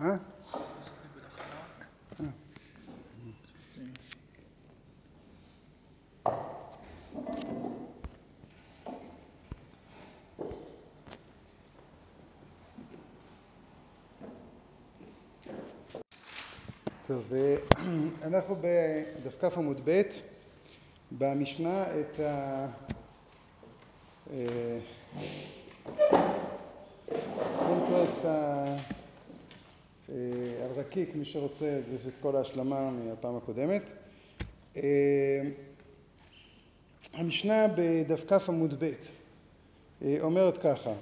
אה? טוב, אנחנו בדף כ עמוד ב' במשנה את האינטרס הרקיק, מי שרוצה, זה את כל ההשלמה מהפעם הקודמת. המשנה בדף כ עמוד ב' אומרת ככה: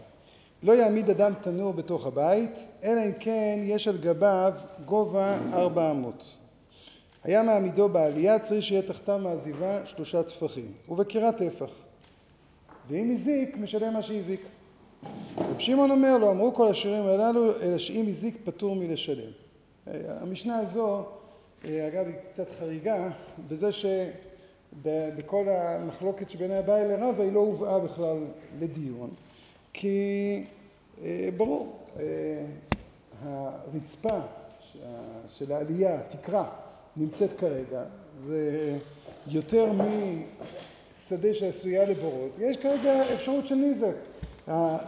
לא יעמיד אדם תנור בתוך הבית, אלא אם כן יש על גביו גובה ארבע אמות. היה מעמידו בעלייה, צריך שיהיה תחתיו מעזיבה שלושה טפחים, ובקירת טפח. ואם הזיק, משלם מה שהזיק. רב שמעון אומר לו, אמרו כל השירים הללו, אלא שאם הזיק פטור מלשלם. המשנה הזו, אגב, היא קצת חריגה, בזה שבכל המחלוקת שבין אביי לרבא היא לא הובאה בכלל לדיון. כי ברור, הרצפה של העלייה, התקרה, נמצאת כרגע, זה יותר משדה שעשויה לבורות, ויש כרגע אפשרות של נזק.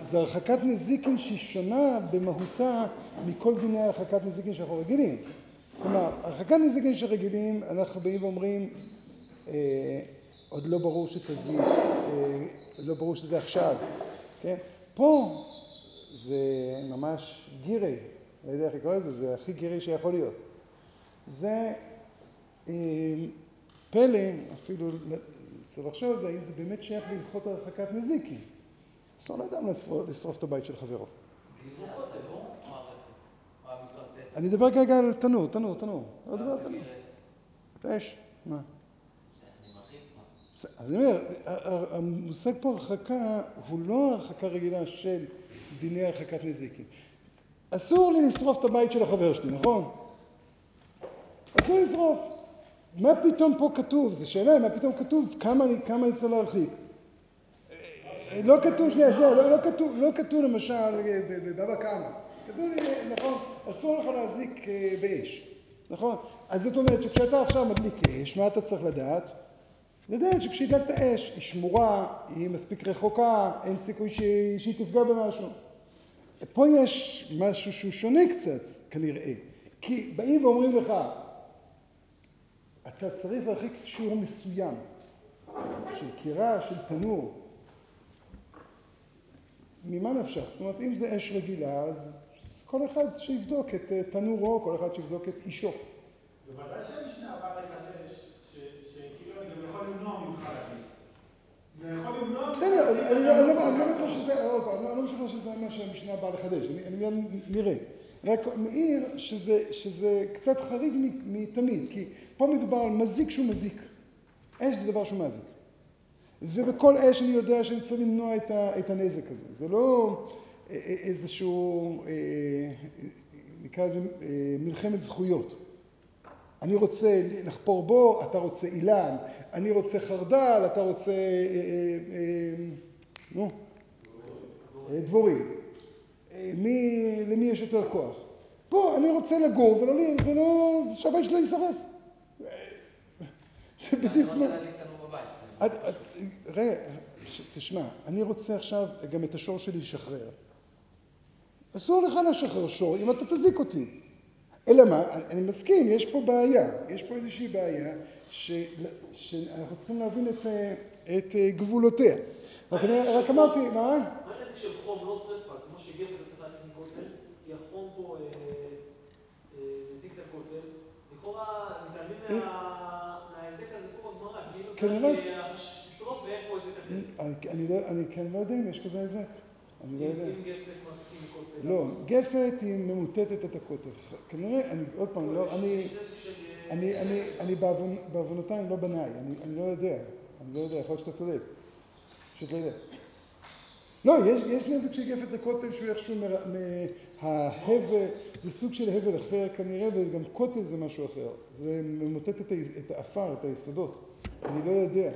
זו הרחקת נזיקין שהיא שונה במהותה מכל דיני הרחקת נזיקין שאנחנו רגילים. כלומר, הרחקת נזיקין שרגילים, אנחנו באים ואומרים, עוד לא ברור שתזיק, לא ברור שזה עכשיו, כן? פה זה ממש גירי, לא יודע איך לקרוא לזה, זה הכי גירי שיכול להיות. זה פלא, אפילו צריך לחשוב על זה, האם זה באמת שייך להלכות הרחקת נזיקין. אסור לאדם לשרוף את הבית של חברו. על תנור על על? אני מדבר כרגע על תנור, תנור, תנור. מה זה גירי? אש, מה? אני. אז אני אומר, המושג פה הרחקה הוא לא הרחקה רגילה של דיני הרחקת נזיקין. אסור לי לשרוף את הבית של החבר שלי, נכון? אסור לשרוף. מה פתאום פה כתוב? זו שאלה, מה פתאום כתוב כמה אני צריך להרחיק? לא כתוב, שנייה, שנייה, לא כתוב למשל בבבא קמא. כתוב, נכון, אסור לך להזיק באש, נכון? אז זאת אומרת שכשאתה עכשיו מדליק אש, מה אתה צריך לדעת? לדעת שכשהדלקת אש היא שמורה, היא מספיק רחוקה, אין סיכוי שהיא תפגע במשהו. פה יש משהו שהוא שונה קצת, כנראה. כי באים ואומרים לך, אתה צריך להרחיק שיעור מסוים של קירה, של תנור. ממה נפשך? זאת אומרת, אם זה אש רגילה, אז כל אחד שיבדוק את תנורו, כל אחד שיבדוק את אישו. בוודאי שהמשנה באה לחדש, שכאילו אני גם יכול למנוע ממך להדליק. בסדר, אני לא בטוח שזה, אני לא משוכנע שזה מה שהמשנה באה לחדש, אני נראה. רק מעיר שזה קצת חריג מתמיד, כי פה מדובר על מזיק שהוא מזיק. אש זה דבר שהוא מזיק. ובכל אש אני יודע שאני צריך למנוע את הנזק הזה. זה לא איזשהו, נקרא לזה מלחמת זכויות. אני רוצה לחפור בור, אתה רוצה אילן, אני רוצה חרדל, אתה רוצה, נו, דבורים. למי יש יותר כוח? פה אני רוצה לגור ולא, שהבית שלי יישרף. זה בדיוק מה. אני. רגע, תשמע, אני רוצה עכשיו גם את השור שלי לשחרר. אסור לך לשחרר שור אם אתה תזיק אותי. אלא מה? אני מסכים, יש פה בעיה. יש פה איזושהי בעיה שאנחנו צריכים להבין את גבולותיה. רק אמרתי, מה? מה הנזק של חום, לא שרפה? כמו שגפן צריך להדליק מכותל, כי החום פה מזיק לכותל. לכאורה, מתעלמים מההיזק הזה פה בגמרא, כאילו זה רק לשרוף ואין פה היזק אחר. אני כן לא יודע אם יש כזה היזק. אני לא יודע. אם גפת מרחיקים מכותל. לא, גפת היא ממוטטת את הכותל. כנראה, אני עוד פעם, לא, אני בעוונותיי לא בנאי, אני לא יודע. אני לא יודע, יכול להיות שאתה צודק. פשוט לא יודע. לא, יש נזק של גפת לכותל שהוא איכשהו מההבל, זה סוג של הבל אחר כנראה, וגם כותל זה משהו אחר. זה ממוטט את האפר, את היסודות. אני לא יודע.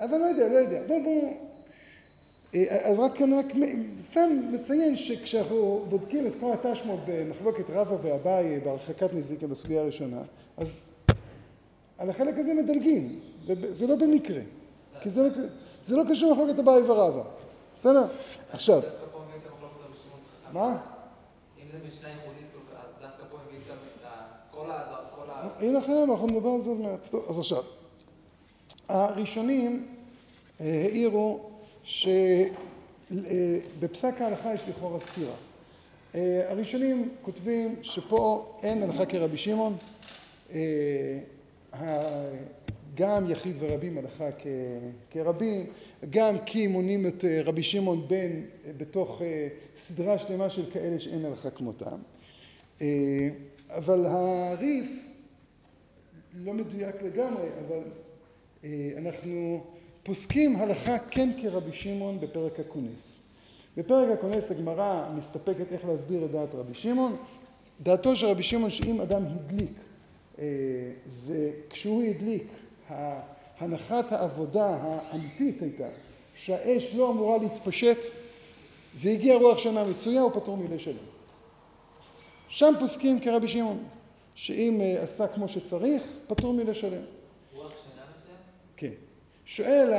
אבל לא יודע, לא יודע. בואו, בואו. אז רק, רק סתם מציין שכשאנחנו בודקים את כל התשמות במחלוקת רבא ואביי בהרחקת נזיקין בסוגיה הראשונה, אז על החלק הזה מדלגים, ולא במקרה, כי זה לא, זה לא קשור למחלוקת אביי ורבא, בסדר? עכשיו, מה? אם זה משנה ייחודית, דווקא פה את כל ה... כל ה... הנה לכם, אנחנו נדבר על זה עוד מעט. טוב, אז עכשיו, הראשונים העירו שבפסק ההלכה יש לכאורה סתירה. הראשונים כותבים שפה אין הלכה כרבי שמעון, גם יחיד ורבים הלכה כרבים, גם כי מונים את רבי שמעון בין בתוך סדרה שלמה של כאלה שאין הלכה כמותם. אבל הריף לא מדויק לגמרי, אבל אנחנו פוסקים הלכה כן כרבי שמעון בפרק הכונס. בפרק הכונס הגמרא מסתפקת איך להסביר את דעת רבי שמעון. דעתו של רבי שמעון שאם אדם הדליק וכשהוא הדליק הנחת העבודה האמיתית הייתה שהאש לא אמורה להתפשט והגיעה רוח שנה מצויה הוא פטור מלשלם. שם פוסקים כרבי שמעון שאם עשה כמו שצריך פטור מלשלם. כן. שואל,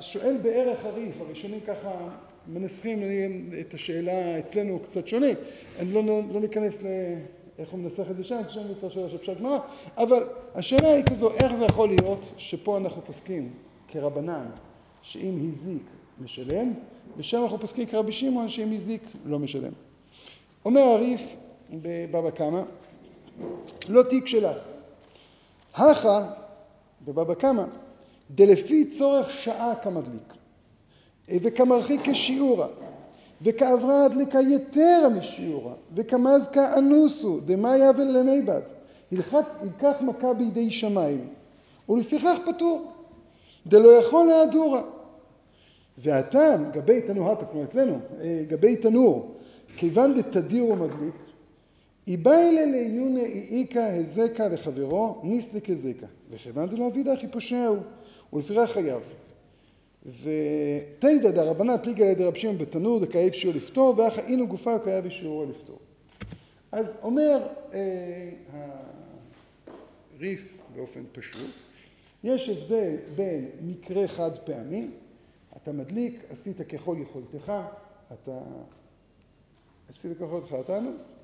שואל בערך הריף, הראשונים ככה מנסחים את השאלה אצלנו קצת שונה, אני לא, לא ניכנס לאיך הוא מנסח את זה שם, שם יותר שאלה של פשט גמרא, אבל השאלה היא כזו, איך זה יכול להיות שפה אנחנו פוסקים כרבנן שאם הזיק משלם, ושם אנחנו פוסקים כרבי שמעון שאם הזיק לא משלם. אומר הריף בבבא קמא, לא תיק שלך. הכה, בבבא קמא, דלפי צורך שעה כמדליק, וכמרחיק כשיעורה, וכעברה הדליקה יתרה משיעורה, וכמזכא אנוסו דמאי אבל למי בד, ילקח מכה בידי שמיים, ולפיכך פטור, דלא יכול להדורה. והטעם, גבי תנור, כמו אצלנו, גבי תנור, כיוון דתדיר ומדליק, איביילה לעיונא איכא הזקא לחברו ניסליק הזקא, וכיוון דלא אבידך יפושעהו, ולפיכך חייב. ותידא דרבנן פליגי לידי רב שמעון בתנור דקאי שיעור לפתור, ואך היינו גופה וקאי בשיעורו לפתור. אז אומר הריף באופן פשוט, יש הבדל בין מקרה חד פעמי, אתה מדליק, עשית ככל יכולתך, אתה עשית ככל יכולתך, אתה אנוס.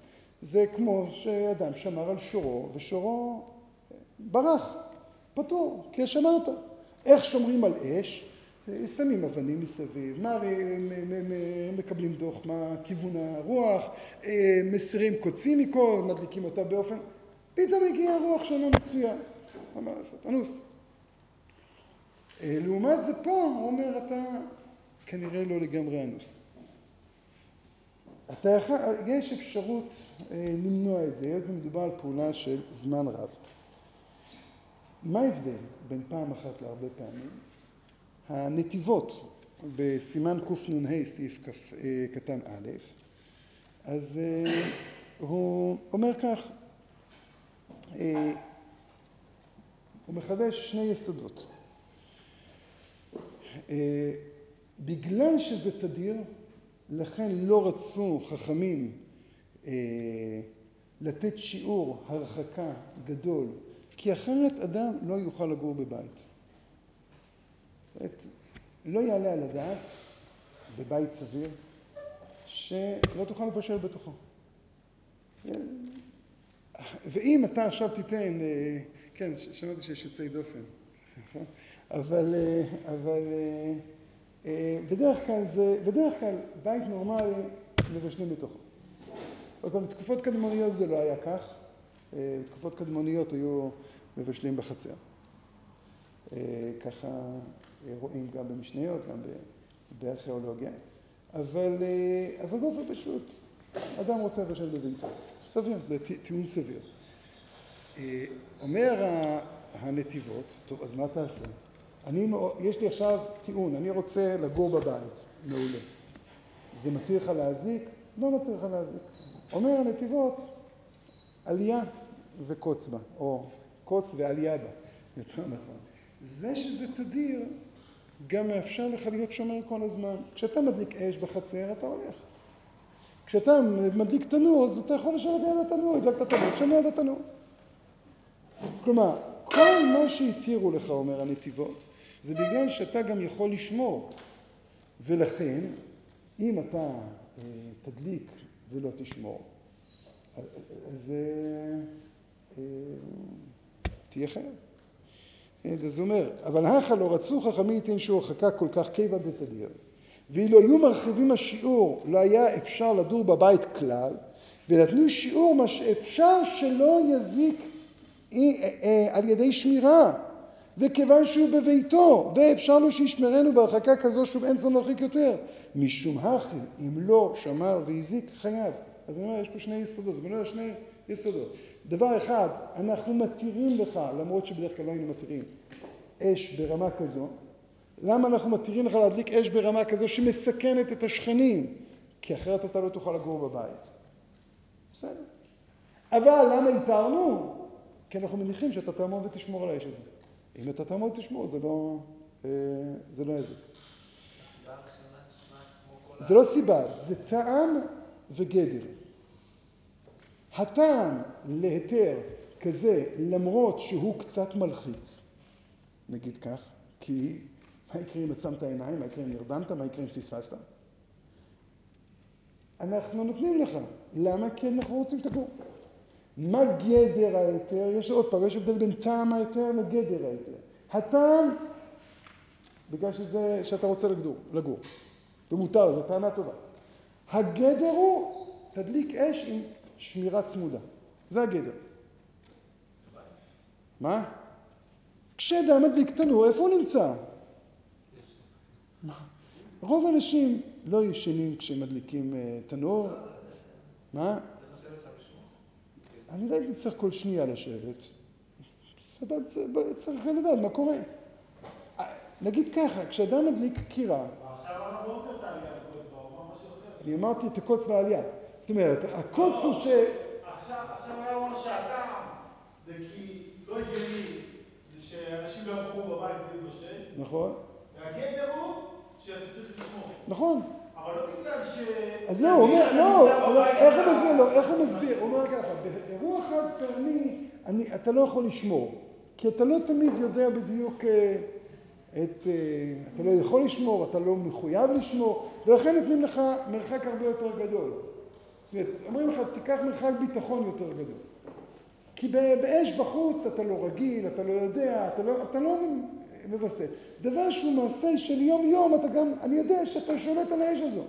זה כמו שאדם שמר על שורו ושורו ברח, פטור, כי שמרת. איך שומרים על אש? שמים אבנים מסביב, מקבלים דוח מה כיוון הרוח, מסירים קוצים מכל, מדליקים אותה באופן, פתאום הגיע רוח שנה מצויה, מה לעשות, אנוס. לעומת זה פה, הוא אומר, אתה כנראה לא לגמרי אנוס. אתה יש אפשרות למנוע את זה, היות ומדובר על פעולה של זמן רב. מה ההבדל בין פעם אחת להרבה פעמים? הנתיבות בסימן קנ"ה סעיף קטן א', אז הוא אומר כך, הוא מחדש שני יסודות. בגלל שזה תדיר, לכן לא רצו חכמים לתת שיעור הרחקה גדול, כי אחרת אדם לא יוכל לגור בבית. לא יעלה על הדעת בבית סביר שלא תוכל לבשל בתוכו. ואם אתה עכשיו תיתן, כן, שמעתי שיש יוצאי דופן, אבל, אבל בדרך כלל זה, בדרך כלל בית נורמלי מבשלים בתוכו. עוד פעם, בתקופות קדמוניות זה לא היה כך, בתקופות קדמוניות היו מבשלים בחצר. ככה רואים גם במשניות, גם בארכיאולוגיה, אבל, אבל באופן פשוט, אדם רוצה לבשל בביתו, סביר, זה טיעון סביר. אומר הנתיבות, טוב, אז מה תעשה? אני, יש לי עכשיו טיעון, אני רוצה לגור בבית, מעולה. זה מתיר לך להזיק? לא מתיר לך להזיק. אומר הנתיבות, עלייה וקוץ בה, או קוץ ועלייה בה, יותר נכון. זה שזה תדיר, גם מאפשר לך להיות שומר כל הזמן. כשאתה מדליק אש בחצר, אתה הולך. כשאתה מדליק תנור, אז אתה יכול לשבת ליד התנור, הדלקת תנור, תשב ליד התנור. כלומר, כל מה שהתירו לך, אומר הנתיבות, זה בגלל שאתה גם יכול לשמור. ולכן, אם אתה אה, תדליק ולא תשמור, אז אה, תהיה חייב. אז הוא אומר, אבל הכה לא רצו חכמי ייתן שיעור הרחקה כל כך קיבה דתדיר. ואילו היו מרחיבים השיעור, לא היה אפשר לדור בבית כלל, ונתנו שיעור מה שאפשר שלא יזיק אה, אה, על ידי שמירה, וכיוון שהוא בביתו, ואפשר לו שישמרנו בהרחקה כזו שוב אין צורך להרחיק יותר. משום הכי, אם לא שמר והזיק, חייב. אז אני אומר, יש פה שני יסודות, זה בנוי שני יסודות. דבר אחד, אנחנו מתירים לך, למרות שבדרך כלל לא היינו מתירים, אש ברמה כזו. למה אנחנו מתירים לך להדליק אש ברמה כזו שמסכנת את השכנים? כי אחרת אתה לא תוכל לגור בבית. בסדר. אבל למה התרנו? כי אנחנו מניחים שאתה תעמוד ותשמור על האש הזה. אם אתה תעמוד ותשמור, זה לא, אה, זה לא יזיק. זה לא סיבה, זה טעם וגדר. הטעם להיתר כזה, למרות שהוא קצת מלחיץ, נגיד כך, כי מה יקרה אם עצמת עיניים, מה יקרה אם נרדמת, מה יקרה אם פספסת? אנחנו נותנים לך. למה? כי אנחנו רוצים שתקום. מה גדר ההיתר? יש עוד פעם, יש הבדל בין טעם ההיתר לגדר ההיתר. הטעם, בגלל שזה, שאתה רוצה לגדור, לגור, ומותר, זו טענה טובה. הגדר הוא, תדליק אש עם שמירה צמודה. זה הגדר. מה? כשאדם מדליק תנור, איפה הוא נמצא? רוב האנשים לא ישנים כשהם מדליקים אה, תנור. מה? אני לא הייתי צריך כל שנייה לשבת. צריך לדעת מה קורה. אה, נגיד ככה, כשאדם מדליק קירה... את. אני אמרתי תקוץ בעלייה. זאת אומרת, הקוץ הוא ש... עכשיו הרב אומר שהטעם זה כי לא הגיוני שאנשים לא ילכו בבית בלי לבשל. נכון. והגדר הוא שאתה צריך לשמור. נכון. אבל לא בגלל ש... אז לא, הוא אומר, לא, אבל איך הוא מסביר לו, איך הוא מסביר? הוא אומר ככה, באירוע חד פעמי אתה לא יכול לשמור, כי אתה לא תמיד יודע בדיוק אה, את, אה, אתה לא יכול לשמור, אתה לא מחויב לשמור, ולכן נותנים לך מרחק הרבה יותר גדול. זאת אומרת, אומרים לך, תיקח מרחק ביטחון יותר גדול. כי באש בחוץ אתה לא רגיל, אתה לא יודע, אתה לא, אתה לא מווסת. דבר שהוא מעשה של יום-יום, אתה גם, אני יודע שאתה שולט על האש הזו.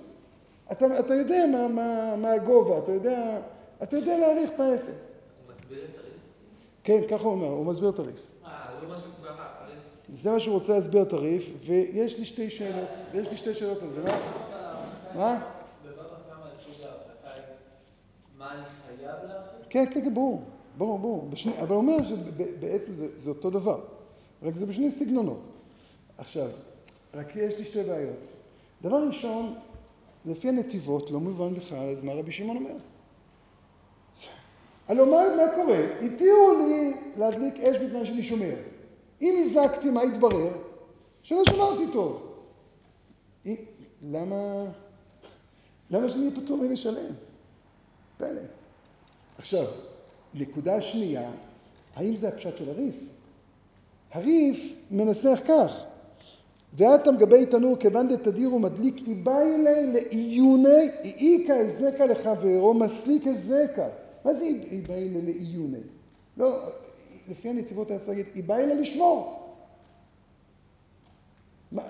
אתה, אתה יודע מה, מה, מה הגובה, אתה יודע, אתה יודע להעריך את העסק. הוא מסביר את הריף? כן, ככה הוא אומר, הוא מסביר את הריף. אה, הריף. זה מה שהוא רוצה להסביר את הריף, ויש לי שתי שאלות, ויש לי שתי שאלות על זה. מה? מה? בבבא קמא לפי ההרחקה היא חייב להרחיק? כן, כן, כן, ברור, ברור, ברור. בשני, אבל הוא אומר שבעצם זה, זה אותו דבר, רק זה בשני סגנונות. עכשיו, רק יש לי שתי בעיות. דבר ראשון, לפי הנתיבות לא מובן בכלל אז מה רבי שמעון אומר. הלוא מה, מה קורה? התירו לי להדליק אש בתנאי שאני שומר. אם הזקתי, מה התברר? שלא שמרתי טוב. למה, למה שאני אהיה פטור מלשלם? פלא. עכשיו, נקודה שנייה, האם זה הפשט של הריף? הריף מנסח כך, ואתם גבי תנור כיוון דתדיר ומדליק איבאי לי לעיוני איכא אזקא לחברו מסליק אזקא. מה זה איבאי לי לעיוני? לא, לפי הנתיבות היה צריך להגיד איבאי לי לשמור. מה,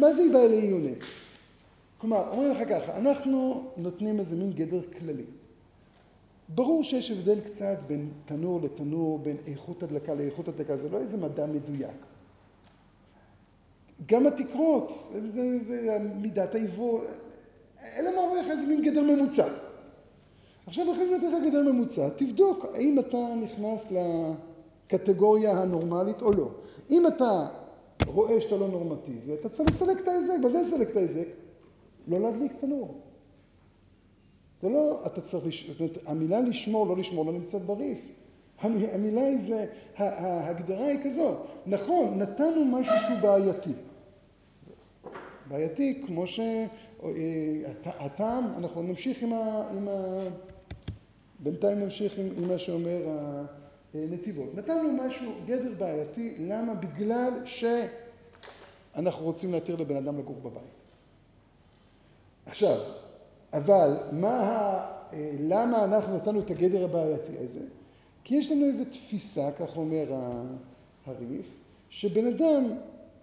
מה זה איבאי לעיוני? כלומר, אומרים לך ככה, אנחנו נותנים איזה מין גדר כללי. ברור שיש הבדל קצת בין תנור לתנור, בין איכות הדלקה לאיכות הדלקה, זה לא איזה מדע מדויק. גם התקרות, זה, זה מידת העיוור, אומר לך איזה מין גדר ממוצע. עכשיו אחרי שנותן לך גדר ממוצע, תבדוק האם אתה נכנס לקטגוריה הנורמלית או לא. אם אתה רואה שאתה לא נורמטיבי, אתה צריך לסלק את ההיזק. מה זה לסלק את ההיזק? לא להדליק תנור. זה לא, אתה צריך, לש... זאת אומרת, המילה לשמור, לא לשמור, לא נמצאת בריף. המילה היא זה, ההגדרה היא כזאת. נכון, נתנו משהו שהוא בעייתי. בעייתי, כמו שהטעם, אנחנו נמשיך עם ה... עם ה... בינתיים נמשיך עם, עם מה שאומר הנתיבות. נתנו משהו, גדר בעייתי, למה? בגלל שאנחנו רוצים להתיר לבן אדם לגור בבית. עכשיו, אבל מה, למה אנחנו נתנו את הגדר הבעייתי הזה? כי יש לנו איזו תפיסה, כך אומר הריף, שבן אדם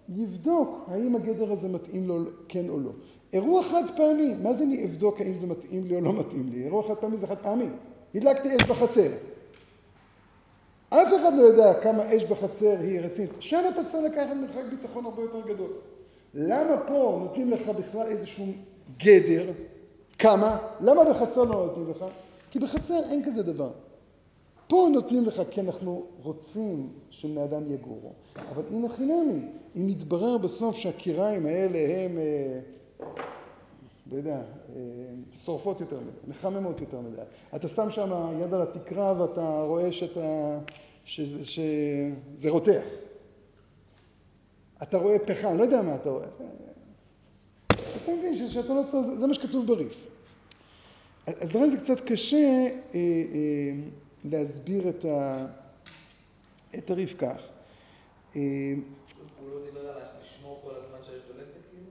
יבדוק האם הגדר הזה מתאים לו כן או לא. אירוע חד פעמי, מה זה אני אבדוק האם זה מתאים לי או לא מתאים לי? אירוע חד פעמי זה חד פעמי. הדלקתי אש בחצר. אף אחד לא יודע כמה אש בחצר היא רצינית. שם אתה צריך לקחת מרחק ביטחון הרבה יותר גדול. למה פה נותנים לך בכלל איזשהו גדר? כמה? למה בחצר לא נותנים לך? כי בחצר אין כזה דבר. פה נותנים לך כי אנחנו רוצים שבני אדם יגורו, אבל הנה חינמי, אם יתברר בסוף שהקיריים האלה הם, אה, לא יודע, אה, שורפות יותר מדי, מחממות יותר מדי. אתה שם שם יד על התקרה ואתה רואה שאתה, שזה, שזה רותח. אתה רואה פחם, לא יודע מה אתה רואה. אתה מבין שאתה לא צריך, זה מה שכתוב בריף. אז לכן זה קצת קשה אה, אה, להסביר את, ה, את הריף כך. הוא לא דיבר על לשמור כל הזמן שיש דולקת כאילו?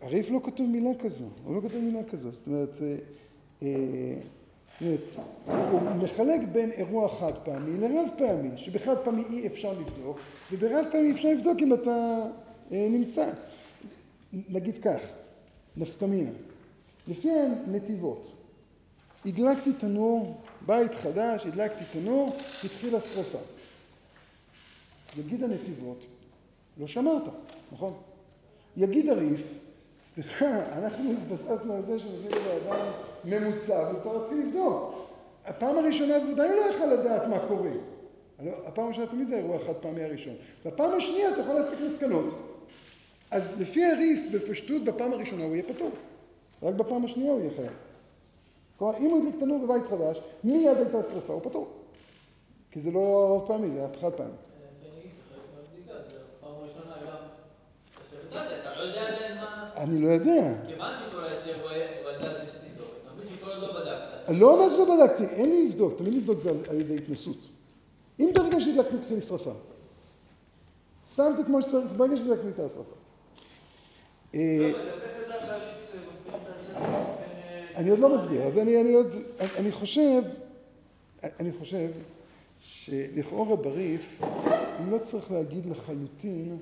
הריף לא כתוב מילה כזו, הוא לא כתוב מילה כזו. זאת אומרת, זאת אומרת, הוא מחלק בין אירוע חד פעמי לרב פעמי, שבחד פעמי אי אפשר לבדוק, וברב פעמי אפשר לבדוק אם אתה נמצא. נגיד כך, נפקא מינה, לפי הנתיבות, הדלקתי תנור, בית חדש, הדלקתי תנור, התחילה שרפה. יגיד הנתיבות, לא שמעת, נכון? יגיד הריף, סליחה, אנחנו התבססנו על זה שנותנים לאדם ממוצע והוא צריך להתחיל לבדוק. הפעם הראשונה בוודאי לא יכול לדעת מה קורה. הפעם הראשונה תמיד זה האירוע החד פעמי הראשון. בפעם השנייה אתה יכול להסיק מסקנות. אז לפי הריף, בפשטות, בפעם הראשונה הוא יהיה פתור. רק בפעם השנייה הוא יהיה חייב. כלומר, אם הוא הדליק תנור בבית חדש, מיד הייתה שרפה, הוא פתור. כי זה לא רב פעמי, זה היה חד פעמי. אני לא יודע. כיוון שכל הוא אתה מבין עוד לא בדקת. לא מה זה לא בדקתי, אין לי לבדוק, תמיד לבדוק זה על ידי התנסות. אם ברגע שהדלקתי התחיל שרפה, שמתי כמו שצריך, ברגע שהדלקתי את השרפה. אני עוד לא מסביר, אז אני עוד, אני חושב, אני חושב שלכאורה בריף, לא צריך להגיד לחלוטין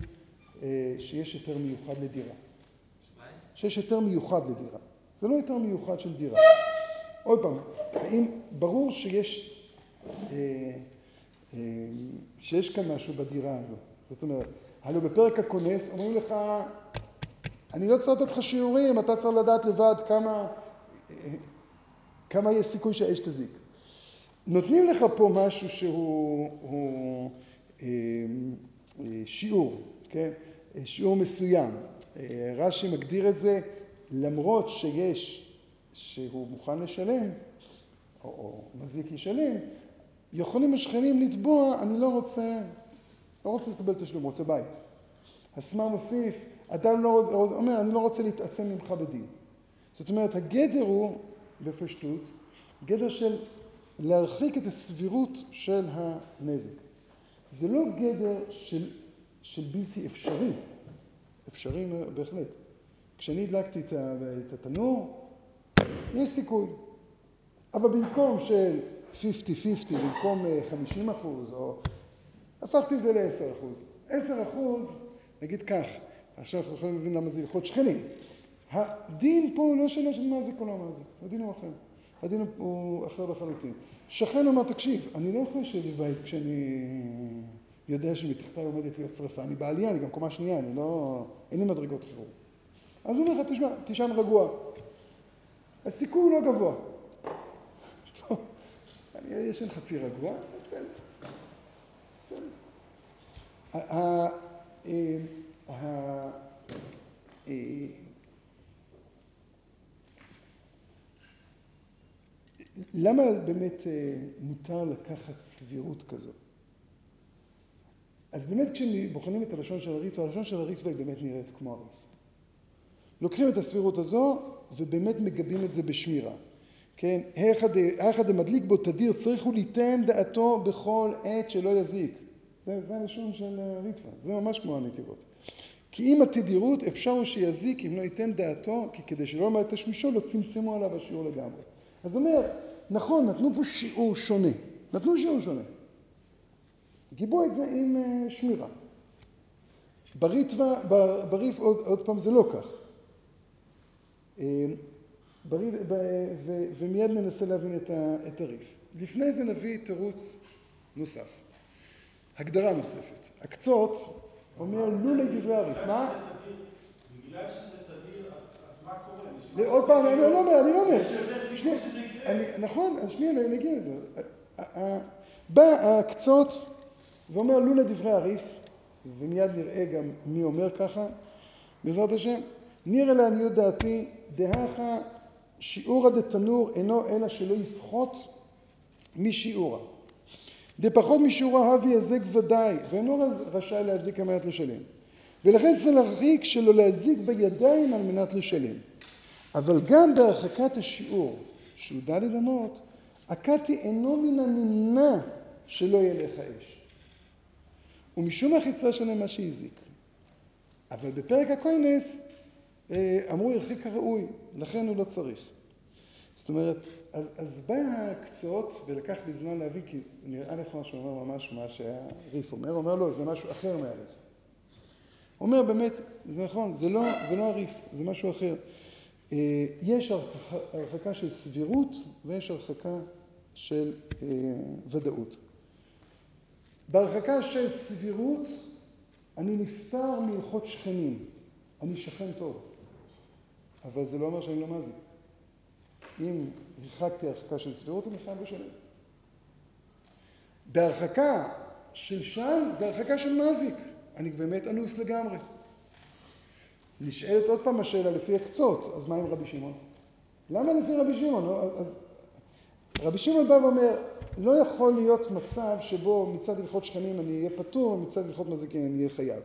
שיש היתר מיוחד לדירה. שיש היתר מיוחד לדירה. זה לא היתר מיוחד של דירה. עוד פעם, האם ברור שיש, שיש כאן משהו בדירה הזו. זאת אומרת, הלוא בפרק הכונס אומרים לך, אני לא צריך לתת לך שיעורים, אתה צריך לדעת לבד כמה, כמה יש סיכוי שהאש תזיק. נותנים לך פה משהו שהוא הוא, שיעור, כן? שיעור מסוים. רש"י מגדיר את זה, למרות שיש, שהוא מוכן לשלם, או, או מזיק ישלם, יכולים השכנים לתבוע, אני לא רוצה, לא רוצה לקבל תשלום, רוצה בית. הסמ"ר מוסיף, אדם לא, אומר, אני לא רוצה להתעצם ממך בדין. זאת אומרת, הגדר הוא, בפשטות, גדר של להרחיק את הסבירות של הנזק. זה לא גדר של, של בלתי אפשרי, אפשרי בהחלט. כשאני הדלקתי את התנור, יש סיכוי. אבל במקום של 50-50, במקום 50 אחוז, או הפכתי את זה ל-10 אחוז. 10 אחוז, נגיד כך, עכשיו אנחנו יכולים להבין למה זה הלכות שכנים. הדין פה הוא לא שאלה של מה זה כל מה זה, הדין הוא אחר. הדין הוא אחר לחלוטין. שכן אומר, תקשיב, אני לא יכול לשבת בבית כשאני יודע שמתחתיי עומדת להיות שרפה. אני בעלייה, אני גם קומה שנייה, אני לא... אין לי מדרגות חירום. אז הוא אומר לך, תשמע, תישן רגוע. הסיכוי הוא לא גבוה. אני ישן חצי רגוע, בסדר. בסדר. למה באמת מותר לקחת סבירות כזאת? אז באמת כשבוחנים את הלשון של הריטווה, הלשון של הריטווה היא באמת נראית כמו הריף. לוקחים את הסבירות הזו ובאמת מגבים את זה בשמירה. כן, היכא דמדליק בו תדיר צריך הוא ליתן דעתו בכל עת שלא יזיק. זה, זה הלשון של אה, ריטווה, זה ממש כמו הנתיבות. כי אם התדירות אפשר הוא שיזיק אם לא ייתן דעתו, כי כדי שלא למד תשמישו לא צמצמו עליו השיעור לגמרי. אז הוא אומר, נכון, נתנו פה שיעור שונה, נתנו שיעור שונה. גיבו את זה עם אה, שמירה. בריטווה, בריף עוד, עוד פעם זה לא כך. אה, בריף, ב, ו, ומיד ננסה להבין את, ה, את הריף. לפני זה נביא תירוץ נוסף. הגדרה נוספת. הקצות אומר לולי דברי הריף. מה? בגלל שזה תדיר, אז מה קורה? עוד פעם, אני לא אומר, אני לא אומר. יש יותר סיכוי שזה יקרה. נכון, אז שנייה, נגיע לזה. בא הקצות ואומר לו לדברי הריף, ומיד נראה גם מי אומר ככה, בעזרת השם, נראה לעניות דעתי, דהכה שיעורא דתנור אינו אלא שלא יפחות משיעורא. דפחות משיעורא הווי יזק ודאי, ואינו רשאי להזיק על מנת לשלם. ולכן צריך להרחיק שלא להזיק בידיים על מנת לשלם. אבל גם בהרחקת השיעור, שהוא ד' אמות, הקתי אינו מן הנמנע שלא ילך האש. ומשום החיצה שלהם מה שהזיק. אבל בפרק הכוינס אה, אמרו הרחיק הראוי, לכן הוא לא צריך. זאת אומרת, אז, אז בא הקצות, ולקח לי זמן להבין, כי נראה לך שהוא אומר ממש מה שהריף אומר, אומר לו, זה משהו אחר מהריף. אומר באמת, זה נכון, זה לא, זה לא הריף, זה משהו אחר. אה, יש הרחקה של סבירות ויש הרחקה של אה, ודאות. בהרחקה של סבירות אני נפטר מהלכות שכנים, אני שכן טוב, אבל זה לא אומר שאני לא מזיק. אם הרחקתי הרחקה של סבירות אני חייב לשלם. בהרחקה של שם זה הרחקה של מזיק, אני באמת אנוס לגמרי. נשאלת עוד פעם השאלה לפי הקצות, אז מה עם רבי שמעון? למה לפי רבי שמעון? לא, אז רבי שמעון בא ואומר, לא יכול להיות מצב שבו מצד הלכות שכנים אני אהיה פטור, ומצד הלכות מזיקים אני אהיה חייב.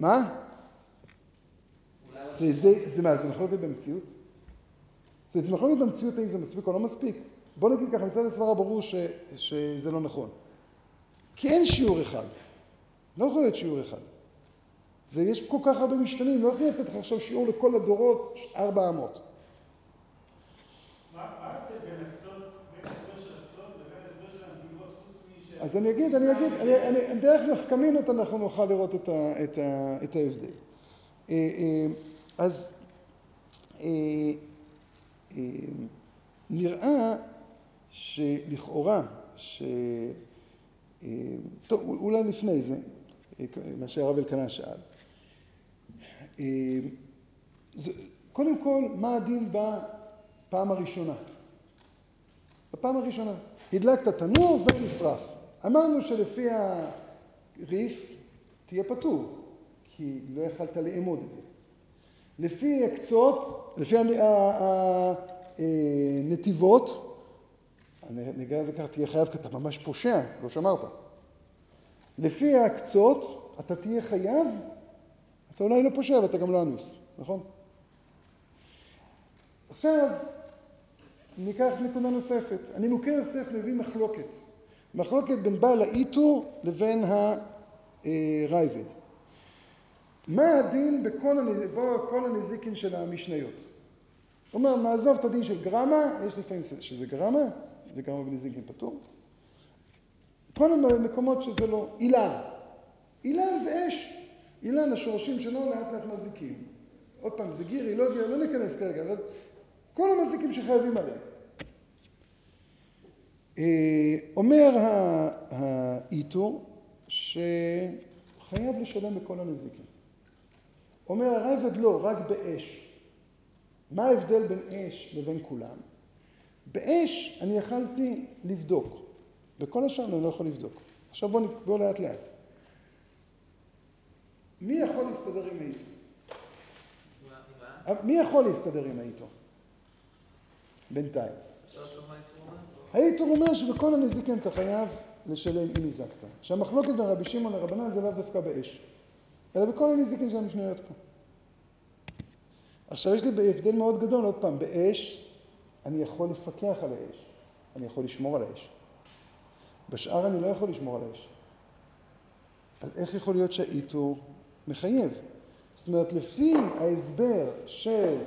מה? זה, זה, זה מה, זה מחלוקת במציאות? זה, זה מחלוקת במציאות האם זה מספיק או לא מספיק? בוא נגיד ככה, מצד הסברה ברור ש, שזה לא נכון. כי אין שיעור אחד. לא יכול להיות שיעור אחד. זה, יש כל כך הרבה משתנים, לא יכולים לתת לך עכשיו שיעור לכל הדורות, ארבע אמות. אז אני אגיד, אני אגיד, אני, אני, דרך נפקא מינות אנחנו נוכל לראות את, ה, את, ה, את ההבדל. אה, אה, אז אה, נראה שלכאורה, ש... טוב, אולי לפני זה, מה שהרב אלקנה שאל. קודם כל, מה הדין בפעם הראשונה? בפעם הראשונה. הדלקת תנור ונשרף. אמרנו שלפי הריף תהיה פטור, כי לא יכלת לאמוד את זה. לפי הקצות, לפי הנתיבות, נקרא לזה ככה, תהיה חייב כי אתה ממש פושע, לא שמרת. לפי הקצות, אתה תהיה חייב, אתה אולי לא פושע ואתה גם לא אנוס, נכון? עכשיו, ניקח נקודה נוספת. הנימוקי יוסף מביא מחלוקת. מחלוקת בין בעל האיתור לבין הרייבד. מה הדין בכל הנז... כל הנזיקין של המשניות? הוא אומר, נעזוב את הדין של גרמה, יש לפעמים שזה גרמה, וגרמה בנזיקין פטור. כל המקומות שזה לא, אילן. אילן זה אש. אילן, השורשים שלו לאט לאט מזיקים. עוד פעם, זה גירי, לא גירי, לא ניכנס כרגע, אבל כל המזיקים שחייבים עליהם. אה, אומר האיתור שחייב לשלם בכל הנזיקים. אומר הרייבד לא, רק באש. מה ההבדל בין אש לבין כולם? באש אני יכלתי לבדוק, בכל השאר אני לא יכול לבדוק. עכשיו בואו בוא לאט לאט. מי יכול להסתדר עם האיתו? מי יכול להסתדר עם האיתו? בינתיים. האיתור אומר שבכל הנזיקין אתה חייב לשלם אם הזקת. שהמחלוקת בין רבי שמעון לרבנן זה לאו דווקא באש, אלא בכל הנזיקין של המשניות פה. עכשיו יש לי הבדל מאוד גדול, עוד פעם, באש אני יכול לפקח על האש, אני יכול לשמור על האש. בשאר אני לא יכול לשמור על האש. אז איך יכול להיות שהאיתור מחייב? זאת אומרת, לפי ההסבר של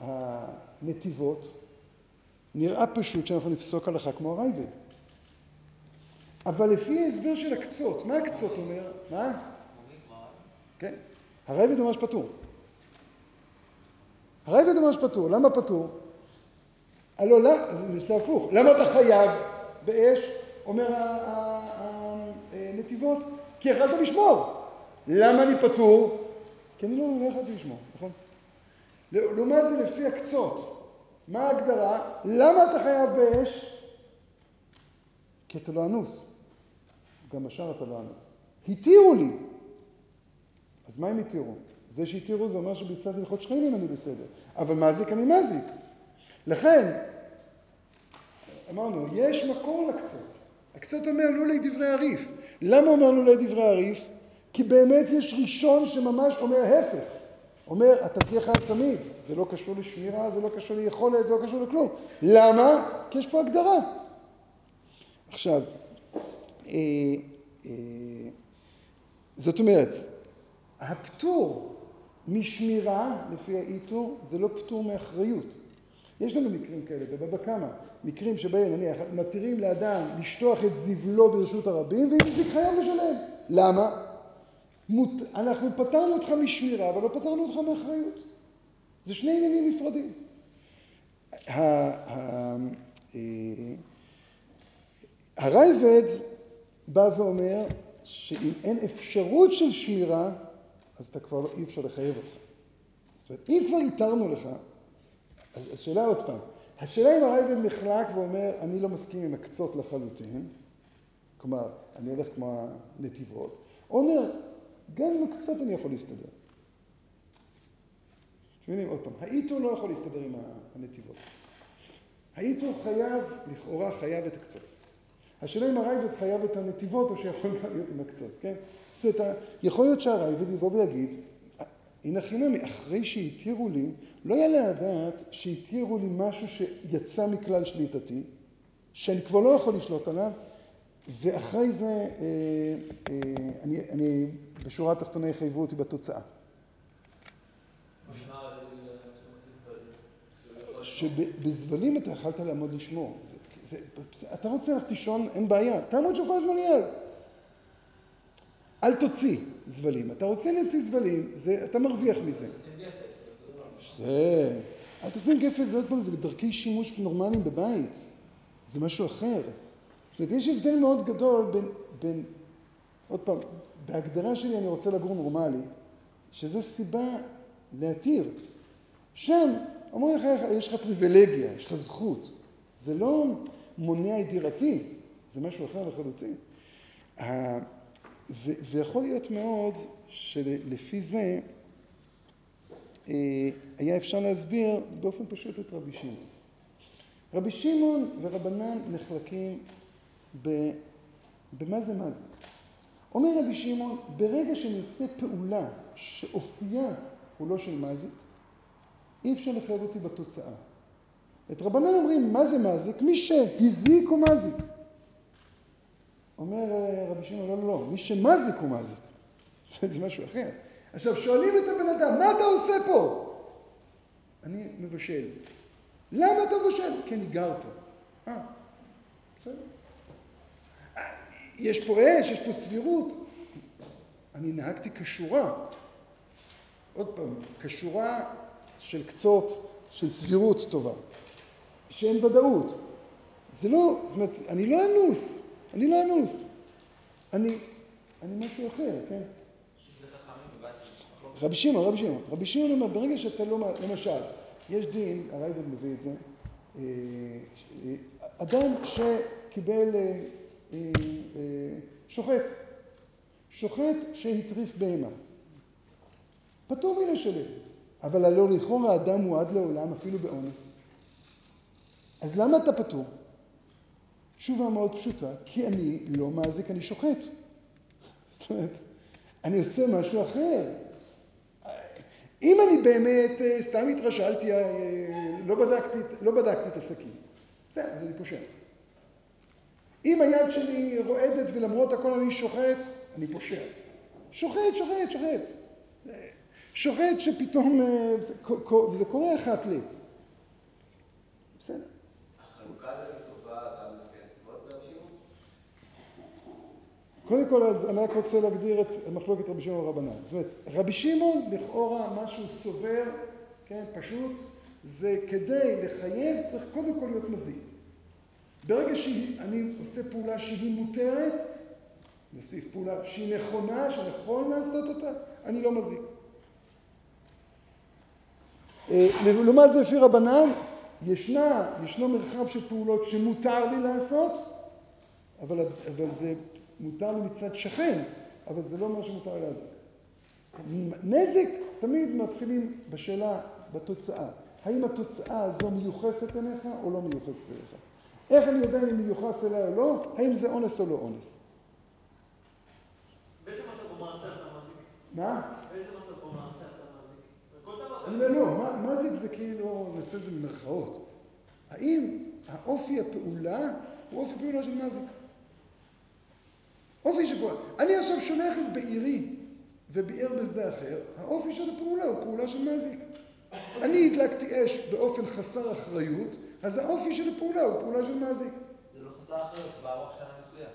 הנתיבות, נראה פשוט שאנחנו נפסוק הלכה כמו הרייבד. אבל לפי ההסבר של הקצות, מה הקצות אומר? מה? כן, הרייבד ממש פטור. הרייבד ממש פטור. למה פטור? הלא, לא, זה הפוך. למה אתה חייב באש? אומר הנתיבות, כי יכלת לשמור. למה אני פטור? כי אני לא, לא יכלתי לשמור, נכון? לעומת זה לפי הקצות. מה ההגדרה? למה אתה חייב באש? כי אתה לא אנוס. גם בשאר אתה לא אנוס. התירו לי. אז מה הם התירו? זה שהתירו זה אומר שביצעתי הלכות שכנים אני בסדר. אבל מזיק אני מזיק. לכן, אמרנו, יש מקור לקצות. הקצות אומר לולי דברי הריף. למה אומר לולי דברי הריף? כי באמת יש ראשון שממש אומר הפך. אומר, אתה תהיה חייב תמיד. זה לא קשור לשמירה, זה לא קשור ליכולת, זה לא קשור לכלום. למה? כי יש פה הגדרה. עכשיו, אה, אה, זאת אומרת, הפטור משמירה, לפי האיתור, זה לא פטור מאחריות. יש לנו מקרים כאלה, בבבא קמא, מקרים שבהם נניח מתירים לאדם לשטוח את זבלו ברשות הרבים ואם זה חייב לשלם. למה? מות... אנחנו פטרנו אותך משמירה, אבל לא פטרנו אותך מאחריות. זה שני עניינים נפרדים. אה, הרייבד בא ואומר שאם אין אפשרות של שמירה, אז אתה כבר אי אפשר לחייב אותך. זאת אומרת, אם כבר התרנו לך, אז השאלה עוד פעם, השאלה אם הרייבד נחלק ואומר, אני לא מסכים עם הקצות לחלוטין, כלומר, אני הולך כמו הנתיבות, או אומר, גם עם הקצות אני יכול להסתדר. אתם מבינים? עוד פעם, האיתור לא יכול להסתדר עם הנתיבות. האיתור חייב, לכאורה חייב את הקצות. השאלה אם הרייבד חייב את הנתיבות או שיכול להיות עם הקצות, כן? זאת אומרת, יכול להיות שהרייבד יבוא ויגיד, הנה חינמי, אחרי שהתירו לי, לא יעלה הדעת שהתירו לי משהו שיצא מכלל שליטתי, שאני כבר לא יכול לשלוט עליו, ואחרי זה אה, אה, אני, אני בשורה התחתונה יחייבו אותי בתוצאה. שבזבלים אתה יכלת לעמוד לשמור. זה, זה, אתה רוצה ללכת לישון, אין בעיה, תעמוד שם כל הזמן ליד. אל תוציא זבלים. אתה רוצה להוציא זבלים, זה, אתה מרוויח מזה. אל תשים גפן, זה עוד פעם, זה דרכי שימוש נורמליים בבית. זה משהו אחר. זאת אומרת, יש הבדל מאוד גדול בין, בין, עוד פעם, בהגדרה שלי אני רוצה לגור נורמלי, שזה סיבה להתיר. שם אומרים לך, יש לך פריבילגיה, יש לך זכות. זה לא מונע את דירתי, זה משהו אחר לחלוטין. ויכול להיות מאוד שלפי זה אה, היה אפשר להסביר באופן פשוט את רבי שמעון. רבי שמעון ורבנן נחלקים במה זה מה זה. אומר רבי שמעון, ברגע שאני עושה פעולה שאופייה הוא לא של מזיק, אי אפשר לחייב אותי בתוצאה. את רבנן אומרים, מה זה מזיק? מי שהזיק הוא מזיק. אומר אה, רבי שמעון, לא, לא, לא, מי שמזיק הוא מזיק. זה משהו אחר. עכשיו, שואלים את הבן אדם, מה אתה עושה פה? אני מבשל. למה אתה מבשל? כי אני גר פה. אה, בסדר. יש פה אש, יש פה סבירות. אני נהגתי כשורה. עוד פעם, כשורה של קצות, של סבירות טובה, שאין ודאות. זה לא, זאת אומרת, אני לא אנוס, אני לא אנוס. אני, אני משהו אחר, כן? רבי שמעון, רבי שמעון. רבי שמעון אומר, ברגע שאתה לא, למשל, יש דין, הרייבד מביא את זה, אה, אה, אדם שקיבל אה, שוחט, שוחט שהטריף בהמה. פטור מלשלם, אבל הלא לכאורה האדם הוא עד לעולם אפילו באונס. אז למה אתה פטור? תשובה מאוד פשוטה, כי אני לא מזיק, אני שוחט. זאת אומרת, אני עושה משהו אחר. אם אני באמת אה, סתם התרשלתי, אה, לא בדקתי, לא בדקתי את הסכין, בסדר, אני פושע. אם היד שלי רועדת ולמרות הכל אני שוחט, אני פושע. שוחט, שוחט, שוחט. שוחט שפתאום, אה, וזה קורה אחת ל... בסדר. החלוקה זה לטובה גם לפי הנתיבות ברבי שמעון? קודם כל, אז אני רק רוצה להגדיר את מחלוקת רבי שמעון ורבנן. זאת אומרת, רבי שמעון, לכאורה, מה שהוא סובר, כן, פשוט, זה כדי לחייב צריך קודם כל להיות מזיק. ברגע שאני עושה פעולה שהיא מותרת, נוסיף פעולה שהיא נכונה, שנכון לעשות אותה, אני לא מזיק. אה, לעומת זה לפי רבנן, ישנה, ישנו מרחב של פעולות שמותר לי לעשות, אבל, אבל זה מותר לי מצד שכן, אבל זה לא אומר שמותר לעשות. נזק תמיד מתחילים בשאלה, בתוצאה. האם התוצאה הזו מיוחסת אליך או לא מיוחסת אליך? איך אני יודע אם מיוחס אליי או לא? האם זה אונס או לא אונס? באיזה מצב במעשה אתה מזיק? מה? באיזה מצב במעשה אתה מזיק? אני אומר, לא, מזיק זה כאילו, נעשה את זה במרכאות. האם האופי הפעולה הוא אופי פעולה של מזיק? אופי של פעולה. אני עכשיו שולח את בעירי וביער בשדה אחר, האופי של הפעולה הוא פעולה של מזיק. אני הדלקתי אש באופן חסר אחריות, אז האופי של הפעולה הוא פעולה של מזיק. זה לא חסר אחריות, ברוח שנה מצויה.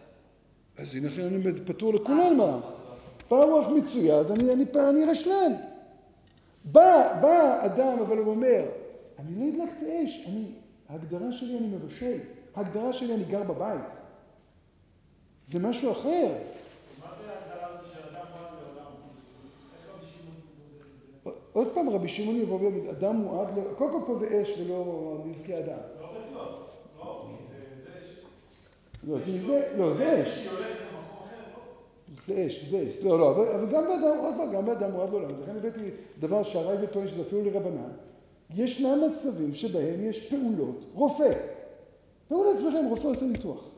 אז הנה עכשיו אני פטור לכולם מה. בא רוח מצויה, אז אני, אני, אני רשלן. בא, בא אדם, אבל הוא אומר, אני לא הדלקתי אש, אני, ההגדרה שלי אני מבשל, ההגדרה שלי אני גר בבית. זה משהו אחר. מה זה ההגדרה הזאת של אדם מועד לעולם? איך רבי שמעון מתמודד עם זה? עוד פעם רבי שמעון יבוא ויגיד, אדם מועד, ל... קודם כל פה זה אש ולא נזקי אדם. לא בטוח. לא, כי זה זה ש... לא, זה, לא, אש. אחר, לא? זה אש, זה אש. לא, לא, אבל, גם באדם, עוד פעם, גם באדם מועד לעולם. לכן הבאתי דבר שהראב"ד טוען שזה אפילו לרבנן. ישנם מצבים שבהם יש פעולות, רופא. תראו לעצמכם, רופא עושה ניתוח.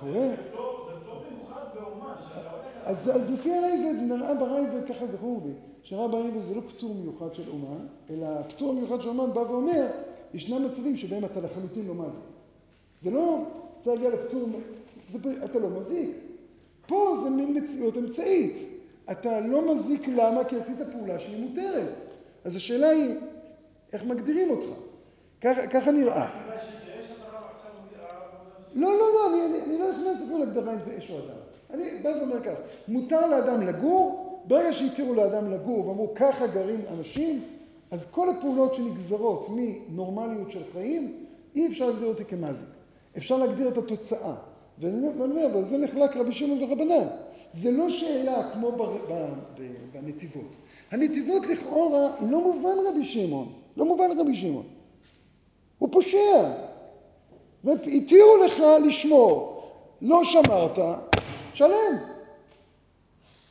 קורה. זה פטור זה פטור מיוחד באומן, שאתה הולך... אז, לפי הראב"ד, נראה בראב"ד, ככה זכור לי, שנראה בראב"ד זה לא פטור מיוחד של אומן, אלא הפטור המיוחד של אומן בא ואומר, ישנם מצבים שבהם אתה לחלוטין לא מזיק. זה לא צריך להגיע לפטור, אתה לא מזיק. פה זה מין מציאות אמצעית. אתה לא מזיק למה? כי עשית פעולה שהיא מותרת. אז השאלה היא, איך מגדירים אותך? ככה נראה. בגלל שזה אש, אתה עכשיו מודיע... לא, לא, לא, אני, אני, אני לא נכנס אפילו להגדרה אם זה אש או אדם. אני בא ואומר כך, מותר לאדם לגור, ברגע שהתירו לאדם לגור ואמרו ככה גרים אנשים, אז כל הפעולות שנגזרות מנורמליות של חיים, אי אפשר להגדיר אותי כמזיק. אפשר להגדיר את התוצאה. ואני אומר, אבל זה נחלק רבי שמעון ורבנן. זה לא שאלה כמו בר, ב, ב, בנתיבות. הנתיבות לכאורה לא מובן רבי שמעון, לא מובן רבי שמעון. הוא פושע. זאת אומרת, התירו לך לשמור, לא שמרת, שלם.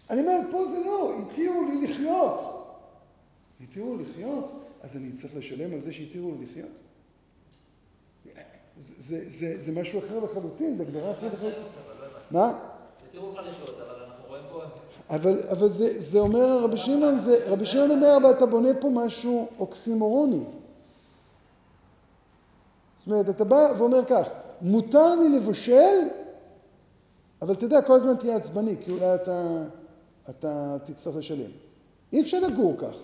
אני אומר, פה זה לא, התירו לי לחיות. התירו לי לחיות, אז אני צריך לשלם על זה שהתירו לי לחיות? זה, זה, זה, זה משהו אחר לחלוטין, זה הגדרה אחרת לחלוטין. מה? התירו לך לחיות, אבל אנחנו רואים פה... אבל, אבל זה, זה אומר רבי שמעון אומר, אבל אתה בונה פה משהו אוקסימורוני. זאת אומרת, אתה בא ואומר כך, מותר לי לבשל, אבל אתה יודע, כל הזמן תהיה עצבני, כי אולי אתה, אתה תצטרך לשלם. אי אפשר לגור כך.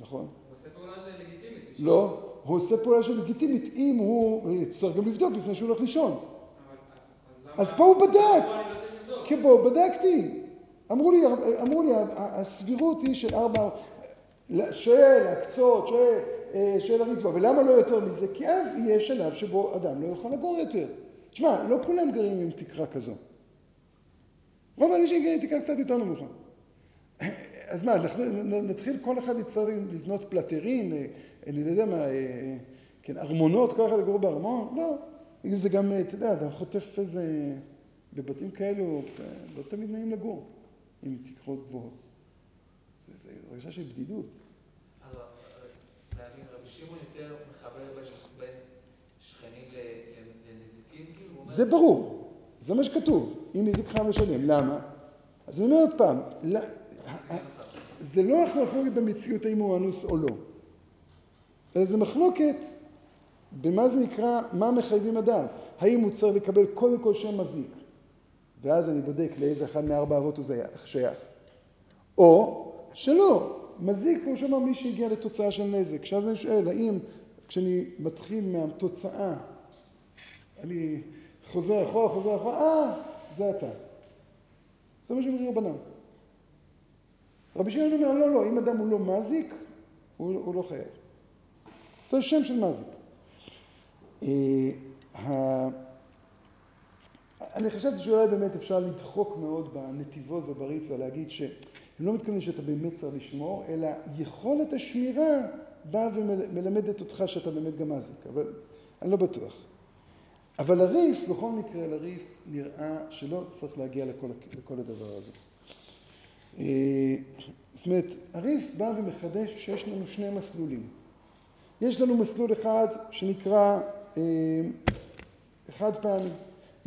נכון. הוא עושה פעולה שהיא לגיטימית. לא, הוא עושה פעולה שהיא לגיטימית אם הוא יצטרך גם לבדוק לפני שהוא הולך לישון. אז, פה הוא בדק. כי בוא, בדקתי. אמרו לי, אמרו לי, הסבירות היא של ארבע, של הקצות, של, אה, של הריטב"א, ולמה לא יותר מזה? כי אז יהיה שלב שבו אדם לא יוכל לגור יותר. תשמע, לא כולם גרים עם תקרה כזו. רוב האנשים גרים עם תקרה קצת יותר נמוכה. אז מה, אנחנו נתחיל, כל אחד יצטרך לבנות פלטרין, אה, אני לא יודע מה, אה, כן, ארמונות, כל אחד יגור בארמון? לא. זה גם, אתה יודע, אתה חוטף איזה, בבתים כאלו, זה לא תמיד נעים לגור עם תקרות גבוהות. זה, זה הרגשה של בדידות. אז להבין, רבי שמעון יותר מחבר בין, שכנים לנזיקים, כאילו? זה ברור, זה מה שכתוב, אם נזיק חייב לשלם. למה? אז אני אומר עוד פעם, זה לא איך מחלוקת במציאות האם הוא אנוס או לא, אלא זה מחלוקת במה זה נקרא, מה מחייבים אדם. האם הוא צריך לקבל קודם כל שם מזיק, ואז אני בודק לאיזה אחד מארבע אבות הוא שייך, או שלא, מזיק פירושו אומר מי שהגיע לתוצאה של נזק. שאז אני שואל, האם כשאני מתחיל מהתוצאה, אני חוזר אחורה, חוזר אחורה, אה, זה אתה. זה מה שאומרים רבנן. רבי שמעון אומר, לא, לא, אם אדם הוא לא מזיק, הוא, הוא לא חייב. זה שם של מזיק. אני חשבתי שאולי באמת אפשר לדחוק מאוד בנתיבות וברית ולהגיד שהם לא מתכוונים שאתה באמת צריך לשמור, אלא יכולת השמירה באה ומלמדת אותך שאתה באמת גם מזיק, אבל אני לא בטוח. אבל הריף, בכל מקרה לריף נראה שלא צריך להגיע לכל, לכל הדבר הזה. אה, זאת אומרת, הריף בא ומחדש שיש לנו שני מסלולים. יש לנו מסלול אחד שנקרא אה, חד פעמי.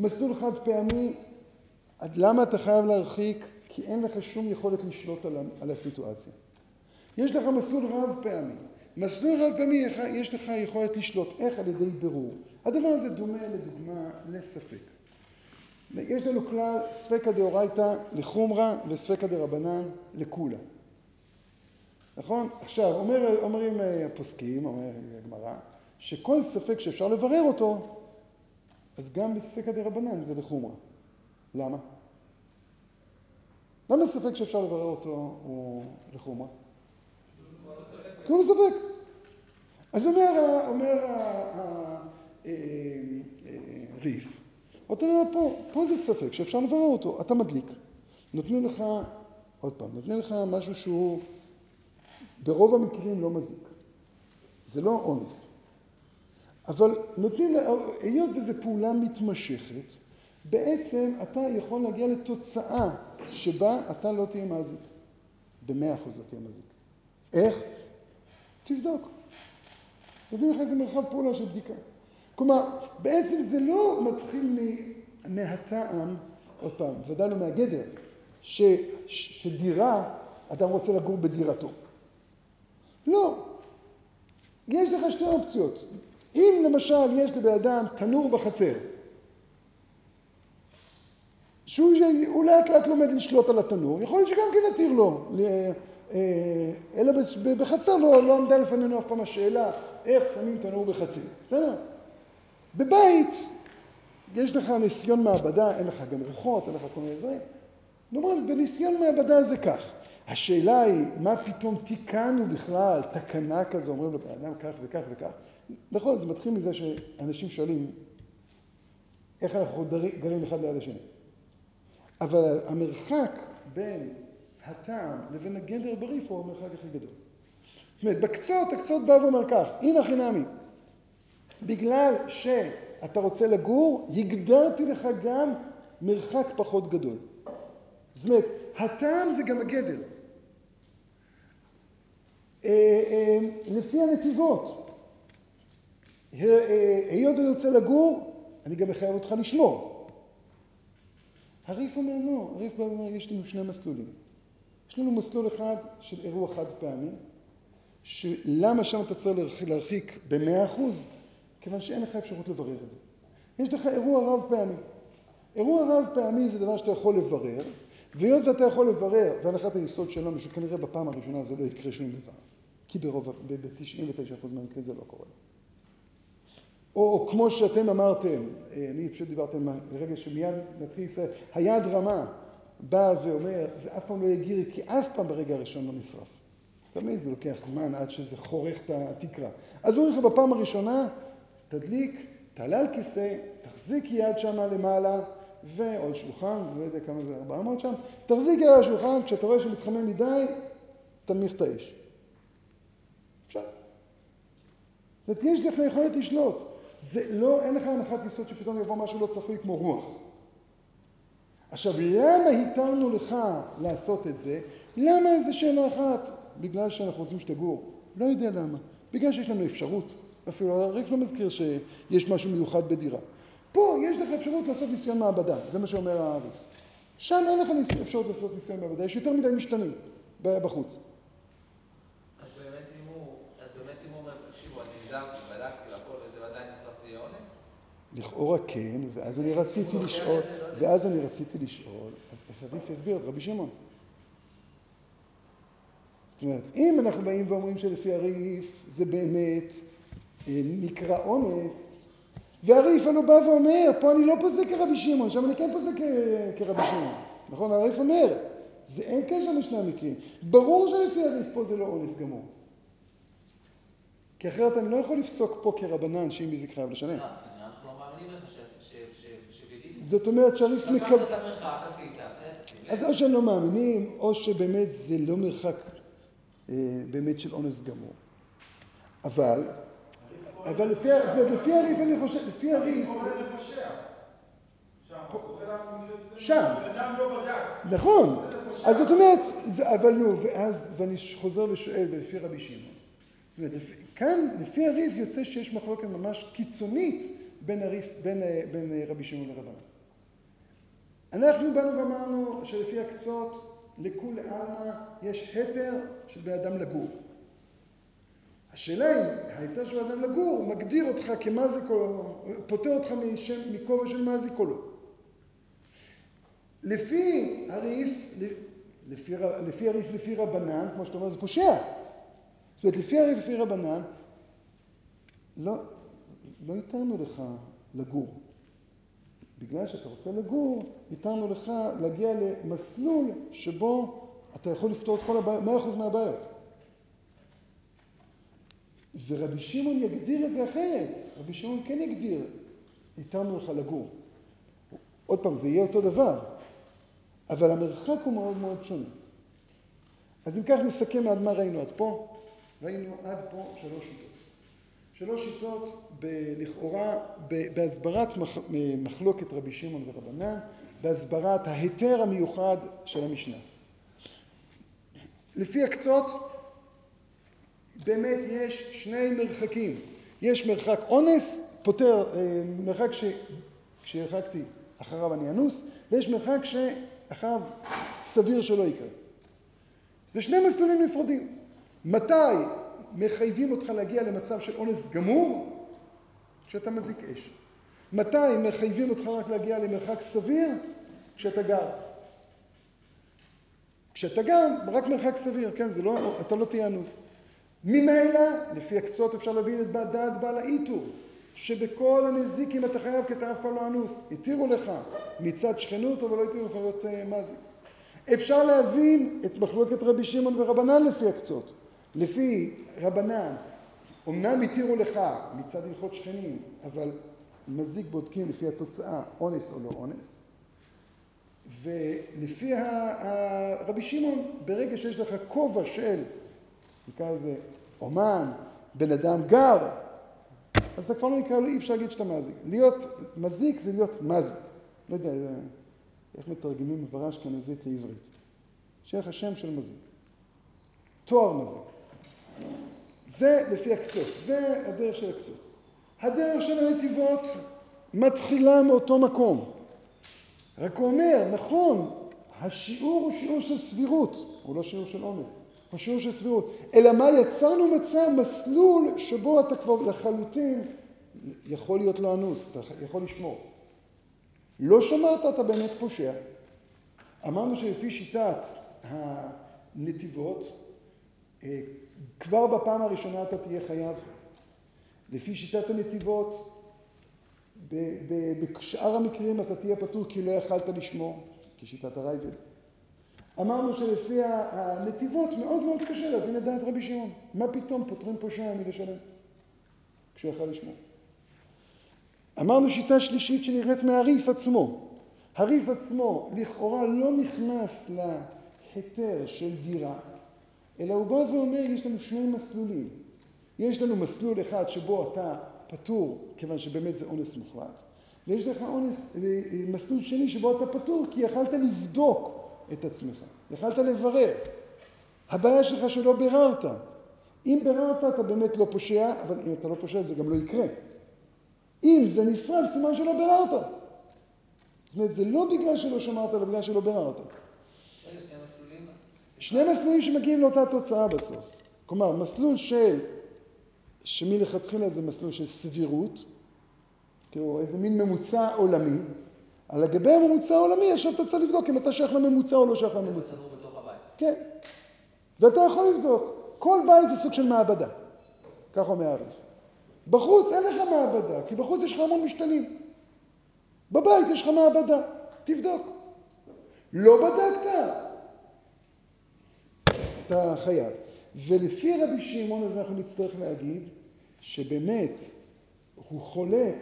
מסלול חד פעמי, למה אתה חייב להרחיק? כי אין לך שום יכולת לשלוט על, על הסיטואציה. יש לך מסלול רב פעמי. מסלול רב פעמי יש לך יכולת לשלוט. איך? על ידי בירור. הדבר הזה דומה לדוגמה לספק. יש לנו כלל ספקא דאורייתא לחומרא וספקא דרבנן לקולא. נכון? עכשיו, אומר, אומרים הפוסקים, אומר הגמרא, שכל ספק שאפשר לברר אותו, אז גם בספקא דרבנן זה לחומרא. למה? למה ספק שאפשר לברר אותו הוא לחומרא? כי הוא ספק. אז אומר, הריף, אותו דבר פה, פה זה ספק שאפשר לברר אותו, אתה מדליק. נותנים לך, עוד פעם, נותנים לך משהו שהוא ברוב המקרים לא מזיק. זה לא אונס. אבל נותנים, היות וזו פעולה מתמשכת, בעצם אתה יכול להגיע לתוצאה שבה אתה לא תהיה מזיק. במאה אחוז לא תהיה מזיק. איך? תבדוק. נותנים לך איזה מרחב פעולה של בדיקה. כלומר, בעצם זה לא מתחיל מהטעם, עוד פעם, ודאי לא מהגדר, ש, שדירה, אדם רוצה לגור בדירתו. לא. יש לך שתי אופציות. אם למשל יש לבן אדם תנור בחצר, שהוא לאט לאט לומד לשלוט על התנור, יכול להיות שגם כן נתיר לו. אה, אלא בחצר לא, לא עמדה לפנינו אף פעם השאלה איך שמים תנור בחצר, בסדר? בבית יש לך ניסיון מעבדה, אין לך גם רוחות, אין לך כל מיני דברים. אומרים, בניסיון מעבדה זה כך. השאלה היא, מה פתאום תיקנו בכלל תקנה כזו, אומרים לבן אדם כך וכך וכך. נכון, זה מתחיל מזה שאנשים שואלים איך אנחנו גרים אחד ליד השני. אבל המרחק בין הטעם לבין הגדר בריף הוא המרחק הכי גדול. זאת אומרת, בקצות, הקצות בא ואומר כך, הנה חינמי, בגלל שאתה רוצה לגור, הגדרתי לך גם מרחק פחות גדול. זאת אומרת, הטעם זה גם הגדר. אה, אה, לפי הנתיבות, היות אני רוצה לגור, אני גם מחייב אותך לשמור. הריף אומר לא, הריף אומר, יש לנו שני מסלולים. יש לנו מסלול אחד של אירוע חד פעמי, שלמה שם אתה צריך להרחיק במאה אחוז? כיוון שאין לך אפשרות לברר את זה. יש לך אירוע רב פעמי. אירוע רב פעמי זה דבר שאתה יכול לברר, והיות ואתה יכול לברר, והנחת היסוד שלנו, שכנראה בפעם הראשונה זה לא יקרה שום דבר, כי ברוב, ב-99% מהמקרים זה לא קורה. או כמו שאתם אמרתם, אני פשוט דיברתם ברגע שמיד נתחיל ישראל, היד רמה בא ואומר, זה אף פעם לא יהיה גירי, כי אף פעם ברגע הראשון לא נשרף. תמיד זה לוקח זמן עד שזה חורך את התקרה. אז אומרים לך בפעם הראשונה, תדליק, תעלה על כיסא, תחזיק יד שם למעלה, ועוד שולחן, לא יודע כמה זה, 400 שם, תחזיק יד על השולחן, כשאתה רואה שמתחמם מדי, תנמיך את האש. אפשר. זאת אומרת, יש לך יכולת לשלוט. זה לא, אין לך הנחת יסוד שפתאום יבוא משהו לא צפוי כמו רוח. עכשיו, למה התרנו לך לעשות את זה? למה איזה שאלה אחת? בגלל שאנחנו רוצים שתגור. לא יודע למה. בגלל שיש לנו אפשרות. אפילו הריף לא מזכיר שיש משהו מיוחד בדירה. פה יש לך אפשרות לעשות ניסיון מעבדה, זה מה שאומר הריף. שם אין לך אפשרות לעשות ניסיון מעבדה, יש יותר מדי משתנים בחוץ. אז באמת אם הוא, אז באמת אם הוא אומר, תקשיבו, אני נזהרתי, בדקתי והכל, וזה עדיין נשרף זה יהיה אונס? לכאורה כן, ואז אני רציתי לשאול. ואז אני רציתי לשאול, אז איך הריף יסביר את רבי שמעון? זאת אומרת, אם אנחנו באים ואומרים שלפי הריף זה באמת אה, נקרא אונס, והריף הלוא בא ואומר, פה אני לא פוסק כרבי שמעון, שם אני כן פוסק כרבי שמעון, נכון? הריף אומר, זה אין קשר לשני המקרים. ברור שלפי הריף פה זה לא אונס גמור. כי אחרת אני לא יכול לפסוק פה כרבנן שאם מזיק חייב לשלם. לא, אז כנראה אנחנו לא מאמינים לך ש- ש- ש- שווידית. זאת אומרת שהריף לקחת מקבל... את המרחק, עשית, לב. אז או שהם לא מאמינים, או שבאמת זה לא מרחק אה, באמת של אונס גמור. אבל, אבל לפי, ה- זאת אומרת, לפי הריף אני חושב, לפי הריף. שם, לא. נכון, אז זאת אומרת, זה, אבל נו, ואז, ואני חוזר ושואל, ולפי רבי שמעון. זאת אומרת, כאן, לפי הריף יוצא שיש מחלוקת ממש קיצונית בין, הריף, בין, אה, בין אה, רבי שמעון לרבנן. אנחנו באנו ואמרנו שלפי הקצות, לכולי עלמא יש היתר של בן לגור. השאלה אם ההיתר של בן אדם לגור מגדיר אותך כמזיק או לא, פוטר אותך מכובע של לא. לפי הריף, לפי, לפי הריף לפי רבנן, כמו שאתה אומר, זה פושע. זאת אומרת, לפי הריף לפי רבנן, לא, לא התרנו לך לגור. בגלל שאתה רוצה לגור, התרנו לך להגיע למסלול שבו אתה יכול לפתור את כל הבעיות, 100% מהבעיות. ורבי שמעון יגדיר את זה אחרת. רבי שמעון כן יגדיר, התרנו לך לגור. עוד פעם, זה יהיה אותו דבר, אבל המרחק הוא מאוד מאוד שונה. אז אם כך נסכם עד מה ראינו עד פה. ראינו עד פה שלוש שיטות. שלוש שיטות ב- לכאורה ב- בהסברת מח- מחלוקת רבי שמעון ורבנן, בהסברת ההיתר המיוחד של המשנה. לפי הקצות, באמת יש שני מרחקים. יש מרחק אונס, פותר, אה, מרחק ש... כשהרחקתי אחריו אני אנוס, ויש מרחק שאחריו סביר שלא יקרה. זה שני מסלולים נפרדים. מתי מחייבים אותך להגיע למצב של אונס גמור? כשאתה מדליק אש. מתי מחייבים אותך רק להגיע למרחק סביר? כשאתה גר. כשאתה גר, רק מרחק סביר, כן, זה לא, אתה לא תהיה אנוס. ממילא, לפי הקצות אפשר להבין את דעת בעל האיתור, שבכל הנזיקים אתה חייב כי אתה אף פעם לא אנוס. התירו לך מצד שכנות, אבל לא התירו לך להיות uh, מזיק. אפשר להבין את מחלוקת רבי שמעון ורבנן לפי הקצות. לפי רבנן, אמנם התירו לך מצד הלכות שכנים, אבל מזיק בודקים לפי התוצאה, אונס או לא אונס. ולפי רבי שמעון, ברגע שיש לך כובע של, נקרא לזה אומן, בן אדם גר, אז אתה כבר לא נקרא אי אפשר להגיד שאתה מזיק. להיות מזיק זה להיות מזיק. לא יודע איך מתרגמים עברה אשכנזית לעברית. שיהיה לך שם של מזיק. תואר מזיק. זה לפי הקצות, זה הדרך של הקצות. הדרך של הנתיבות מתחילה מאותו מקום. רק הוא אומר, נכון, השיעור הוא שיעור של סבירות, הוא לא שיעור של עומס, הוא שיעור של סבירות. אלא מה, יצרנו מצב, מסלול שבו אתה כבר לחלוטין יכול להיות לא אנוס, אתה יכול לשמור. לא שמרת, אתה באמת פושע. אמרנו שלפי שיטת הנתיבות, אה, כבר בפעם הראשונה אתה תהיה חייב. לפי שיטת הנתיבות, בשאר המקרים אתה תהיה פטור כי לא יכלת לשמור, כשיטת הרייבד. אמרנו שלפי הנתיבות מאוד מאוד קשה להבין את דעת רבי שמעון. מה פתאום פוטרים פושע מלשלם כשהוא יכל לשמור. אמרנו שיטה שלישית שנראית מהריף עצמו. הריף עצמו לכאורה לא נכנס להיתר של דירה, אלא הוא בא ואומר, יש לנו שני מסלולים. יש לנו מסלול אחד שבו אתה פטור, כיוון שבאמת זה אונס מוחלט, ויש לך אונס, אה, מסלול שני שבו אתה פטור כי יכלת לבדוק את עצמך, יכלת לברר. הבעיה שלך שלא ביררת. אם ביררת אתה באמת לא פושע, אבל אם אתה לא פושע זה גם לא יקרה. אם זה נשרף, סימן שלא ביררת. זאת אומרת, זה לא בגלל שלא שמרת, אלא בגלל שלא ביררת. שני מסלולים. שמגיעים לאותה תוצאה בסוף. כלומר, מסלול של, שמלכתחילה זה מסלול של סבירות, כאילו איזה מין ממוצע עולמי, על לגבי הממוצע העולמי עכשיו אתה צריך לבדוק אם אתה שייך לממוצע או לא שייך זה לממוצע. הבית. כן. ואתה יכול לבדוק. כל בית זה סוג של מעבדה. כך אומר האריף. בחוץ אין לך מעבדה, כי בחוץ יש לך המון משתנים. בבית יש לך מעבדה, תבדוק. לא בדקת, אתה חייב. ולפי רבי שמעון אז אנחנו נצטרך להגיד שבאמת הוא חולק,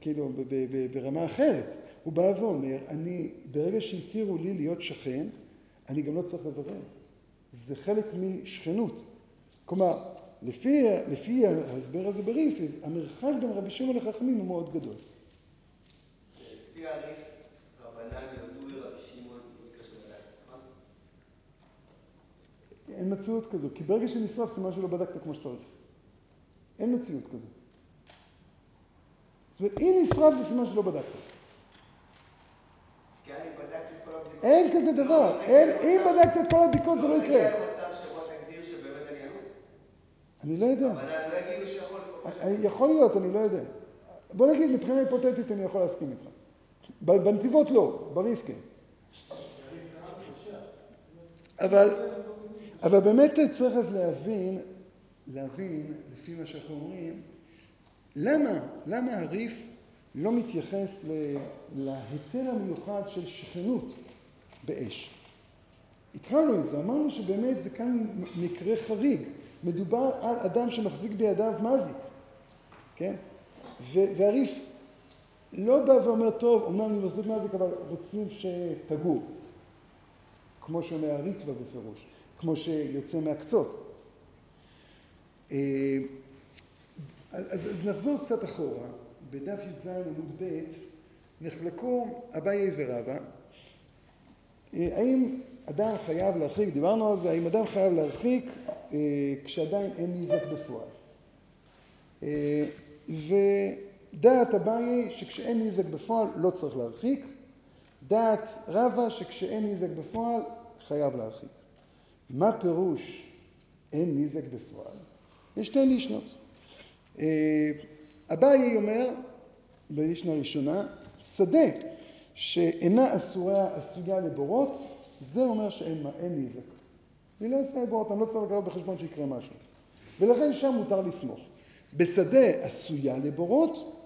כאילו ברמה אחרת. הוא בא ואומר, אני, ברגע שהתירו לי להיות שכן, אני גם לא צריך לברר. זה חלק משכנות. כלומר, לפי, לפי ההסבר הזה בריפיס, המרחק בין רבי שמעון לחכמים הוא מאוד גדול. לפי הריף, רבנן יודו לרבי שמעון מקרא שבדק, נכון? אין מציאות כזו, כי ברגע שנשרף סימן שלא בדקת כמו שצריך. אין מציאות כזו. זאת אומרת, אם נשרף זה סימן שלא בדקת. אין כזה דבר. אין, אם בדקת את כל הבדיקות זה לא יקרה. נגיע למצב שבו תגדיר שבאמת אני אנוס. אני לא יודע. רבנן לא יגידו שיכול לקרות. אני- יכול להיות, אני לא יודע. בוא נגיד, מבחינה היפותטית אני יכול להסכים איתך. בנתיבות לא, בריף כן. אבל, אבל באמת צריך אז להבין, להבין, לפי מה שאנחנו אומרים, למה, למה הריף לא מתייחס להיתר המיוחד של שכנות באש? התחלנו עם זה, אמרנו שבאמת זה כאן מקרה חריג. מדובר על אדם שמחזיק בידיו מזיק, כן? והריף לא בא ואומר, טוב, אומנם אני מחזיק מזיק, אבל רוצים שתגור. כמו שאומר הריטווה בפירוש, כמו שיוצא מהקצות. אה, אז, אז נחזור קצת אחורה, בדף י"ז עמוד ב' נחלקו אביי ורבא, אה, האם אדם חייב להרחיק, דיברנו על זה, האם אדם חייב להרחיק אה, כשעדיין אין נזק בפועל. ודעת אביי שכשאין נזק בפועל לא צריך להרחיק, דעת רבא שכשאין נזק בפועל חייב להרחיק. מה פירוש אין נזק בפועל? יש שתי לישנות. אה, אביי אומר, בלישנה הראשונה, שדה שאינה אסורה, עשויה לבורות, זה אומר שאין מה, אין נזק. היא לא עשויה לבורות, אני לא צריך לקחת בחשבון שיקרה משהו. ולכן שם מותר לסמוך. בשדה עשויה לבורות,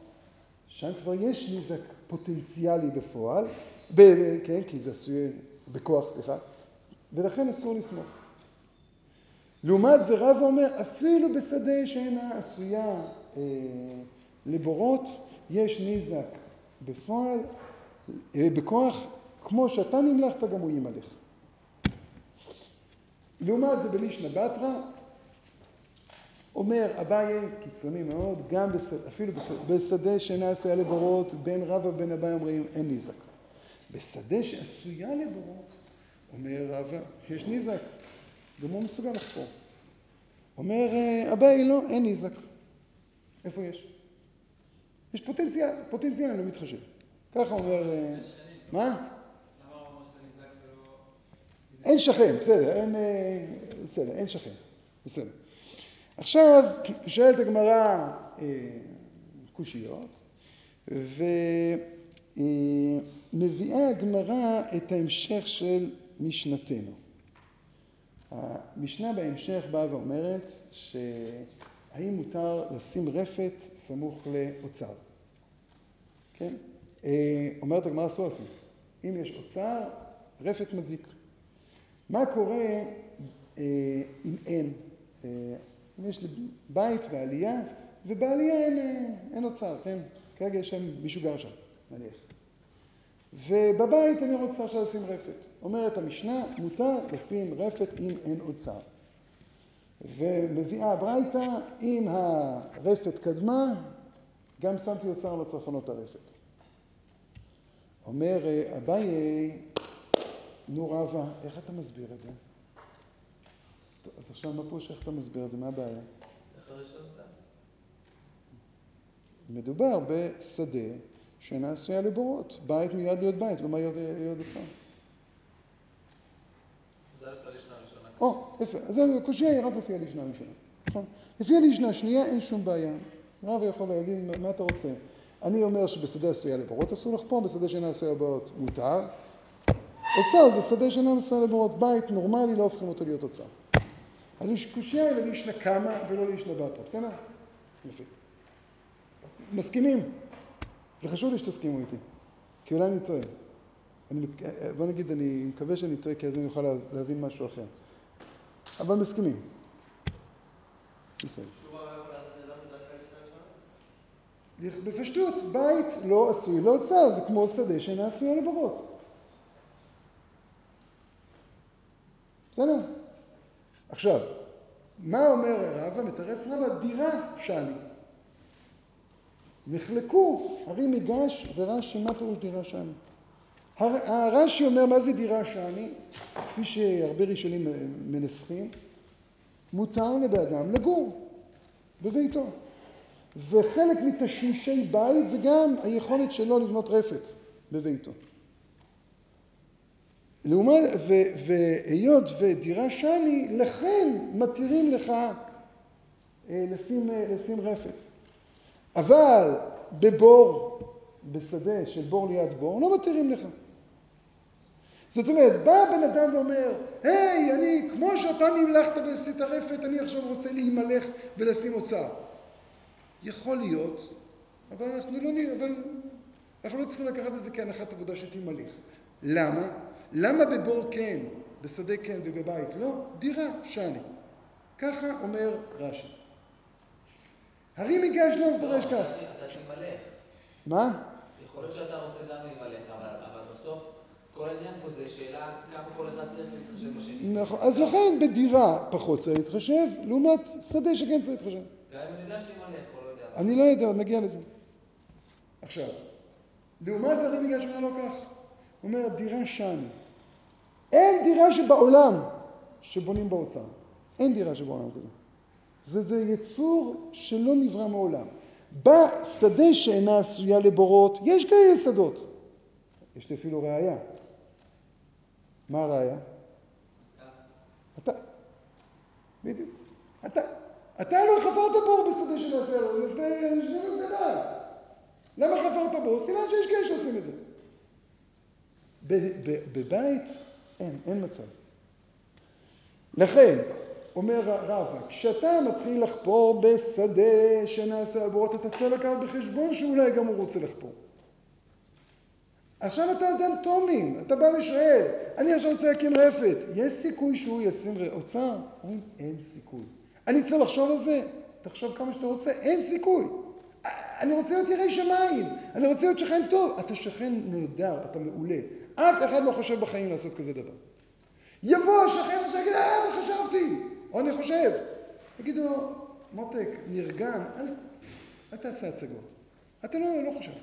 שם כבר יש נזק פוטנציאלי בפועל, ב, כן, כי זה עשוי בכוח, סליחה, ולכן אסור לסמוך. לעומת זה רב אומר, אפילו בשדה שאינה עשויה אה, לבורות, יש נזק בפועל, אה, בכוח, כמו שאתה נמלכת גם הוא ימלך. לעומת זה בלישנא בתרא, אומר אביי, קיצוני מאוד, גם בשדה, אפילו בשדה, בשדה שאינה עשויה לבורות, בין רבא ובין אביי אומרים אין נזק. בשדה שעשויה לבורות, אומר רבא, יש נזק, גם הוא מסוגל לחפור. אומר אה, אביי, לא, אין נזק. איפה יש? יש פוטנציאל, פוטנציאל, אני לא מתחשב. ככה אומר... אה, מה? אין שכן, בסדר, אין, אה, בסדר, אין שכן, בסדר. עכשיו, שואלת הגמרא קושיות, ומביאה הגמרא את ההמשך של משנתנו. המשנה בהמשך באה ואומרת שהאם מותר לשים רפת סמוך לאוצר. כן? אה, אומרת הגמרא לשים. אם יש אוצר, רפת מזיק. מה קורה אה, אם אין? אה, אם יש בית ועלייה, ובעלייה אין, אין אוצר, כן? כרגע יש שם, מישהו גר שם, נניח. ובבית אני רוצה עכשיו לשים רפת. אומרת המשנה, מותר לשים רפת אם אין אוצר. ומביאה הברייתא, אם הרפת קדמה, גם שמתי אוצר לפנות הרפת. אומר אה, אביי, נו רבא, איך אתה מסביר את זה? אז עכשיו מה פירוש איך אתה מסביר את זה? מה הבעיה? מדובר בשדה שאינה עשויה לבורות. בית מיועד להיות בית, לא כלל ישנה ראשונה. או, יפה. אז הקושייה היא רק לפי הלישנה הראשונה. נכון? לפי הלישנה השנייה אין שום בעיה. רב יכול להגיד, "מה- אתה רוצה? אני אומר שבשדה עשויה לבורות אסור לחפור, בשדה שאינה עשויה לבורות מותר. אוצר זה שדה שאינה עשויה לבורות. בית נורמלי לא הופכים אותו להיות אוצר. אז הקושייה היא ללישנה קמה ולא ללישנה בתרא, בסדר? יפה. מסכימים? זה חשוב לי שתסכימו איתי, כי אולי אני טועה. אני, בוא נגיד, אני מקווה שאני טועה, כי אז אני אוכל לה- להבין משהו אחר. אבל מסכימים. בסדר. בפשטות, בית לא עשוי לאוצר, זה כמו שדה שאינה עשויה לבורות. בסדר? עכשיו, מה אומר רבא? מתרץ רבא, דירה שאני. נחלקו הרי מיגש ורש"י, מה פירוש דירה? הר- הרש"י אומר, מה זה דירה שאני? כפי שהרבה ראשונים מנסחים, מותר לבן אדם לגור בביתו. וחלק מתשמישי בית זה גם היכולת שלו לבנות רפת בביתו. לעומת, והיות ודירה שאני, לכן מתירים לך אה, לשים, אה, לשים רפת. אבל בבור, בשדה של בור ליד בור, לא מתירים לך. זאת אומרת, בא בן אדם ואומר, היי, אני, כמו שאתה נמלכת ועשית רפת, אני עכשיו רוצה להימלך ולשים אוצר. יכול להיות, אבל אנחנו לא, נ- אבל אנחנו לא צריכים לקחת את זה כהנחת עבודה שתימלך. למה? למה בבור כן, בשדה כן ובבית לא? דירה, שאני. ככה אומר רש"י. הרי מיגש לא מפרש כך. מה? יכול להיות שאתה רוצה גם להימלך, אבל, בסוף כל העניין פה זה שאלה כמה כל אחד צריך להתחשב בשני. נכון. אז לכן בדירה פחות צריך להתחשב, לעומת שדה שכן צריך להתחשב. גם אם אני יודע שתימלך, או לא יודע. אני לא יודע, נגיע לזה. עכשיו, לעומת זה הרי בגלל שאומר לא כך. הוא אומר, דירה שאני. אין דירה שבעולם שבונים באוצר. אין דירה שבעולם כזה. זה, זה יצור שלא נברא מעולם. בשדה שאינה עשויה לבורות, יש כאלה שדות. יש לי אפילו ראייה. מה הראייה? אתה. בדיוק. אתה. אתה לא חפרת בור בשדה של הסלע, זה שדה, שדה למה חפרת בור? סימן שיש כאלה שעושים את זה. בבית אין, אין מצב. לכן, אומר רבא, כשאתה מתחיל לחפור בשדה שנעשה על בורות, אתה צריך לקחת בחשבון שאולי גם הוא רוצה לחפור. עכשיו אתה אדם תומים, אתה בא ושואל, אני עכשיו רוצה להקים רפת, יש סיכוי שהוא ישים אוצר? אומרים, אין סיכוי. אני צריך לחשוב על זה? תחשוב כמה שאתה רוצה, אין סיכוי. אני רוצה להיות ירא שמיים, אני רוצה להיות שכן טוב. אתה שכן נהדר, אתה מעולה. אף אחד לא חושב בחיים לעשות כזה דבר. יבוא השכן ויגיד, אה, חשבתי, או אני חושב. יגידו לו, מותק, נרגן, אל, אל תעשה הצגות. אתה לא, לא חשבת.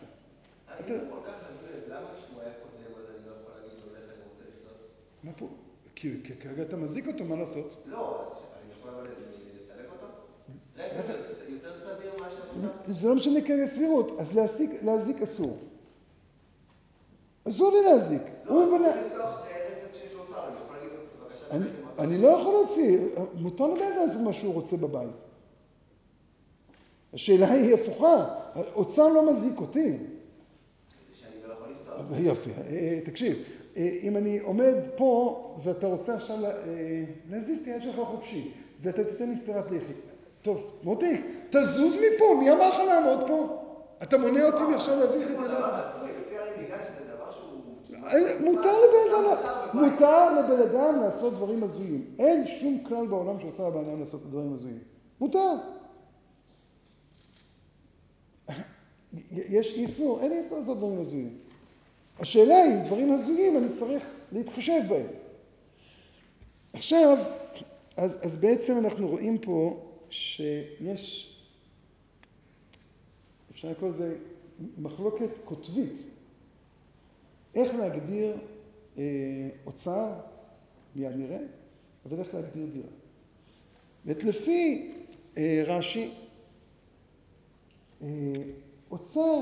אם זה כל כך הזוי, אז למה כשהוא היה קודם, אז אני לא יכול להגיד לו, לך, אני רוצה לחיות? מה פה? כי כרגע אתה מזיק אותו, מה לעשות? לא, אז אני יכול לסלק אותו? זה לא משנה כרגע סבירות, אז להזיק, להזיק אסור. אסור לי להזיק. לא, הוא אז בנה... אני לא יכול להוציא, מותר לבן אדם לעשות מה שהוא רוצה בבית. השאלה היא הפוכה, אוצר לא מזיק אותי. לא. יופי, אה, תקשיב, אה, אם אני עומד פה ואתה רוצה עכשיו אה, להזיז את היד שלך חופשי, ואתה תיתן לי סטירת לחי, טוב, מוטי, תזוז מפה, מי אמר לך לעמוד פה? אתה מונע אותי מעכשיו להזיז את זה ידיך? דבר הזוי, לפי הרי מיגש זה דבר שהוא... כמעט אה, מותר. לבן אדם. מותר לבן אדם לעשות דברים הזויים. אין שום כלל בעולם שאוסר לבן אדם לעשות דברים הזויים. מותר. יש איסור? אין איסור לעשות דברים הזויים. השאלה היא, דברים הזויים, אני צריך להתחשב בהם. עכשיו, אז, אז בעצם אנחנו רואים פה שיש, אפשר לקרוא לזה מחלוקת קוטבית. איך להגדיר אה, אוצר, מיד נראה, אבל איך להגדיר דירה. ואת לפי אה, רש"י, אה, אוצר,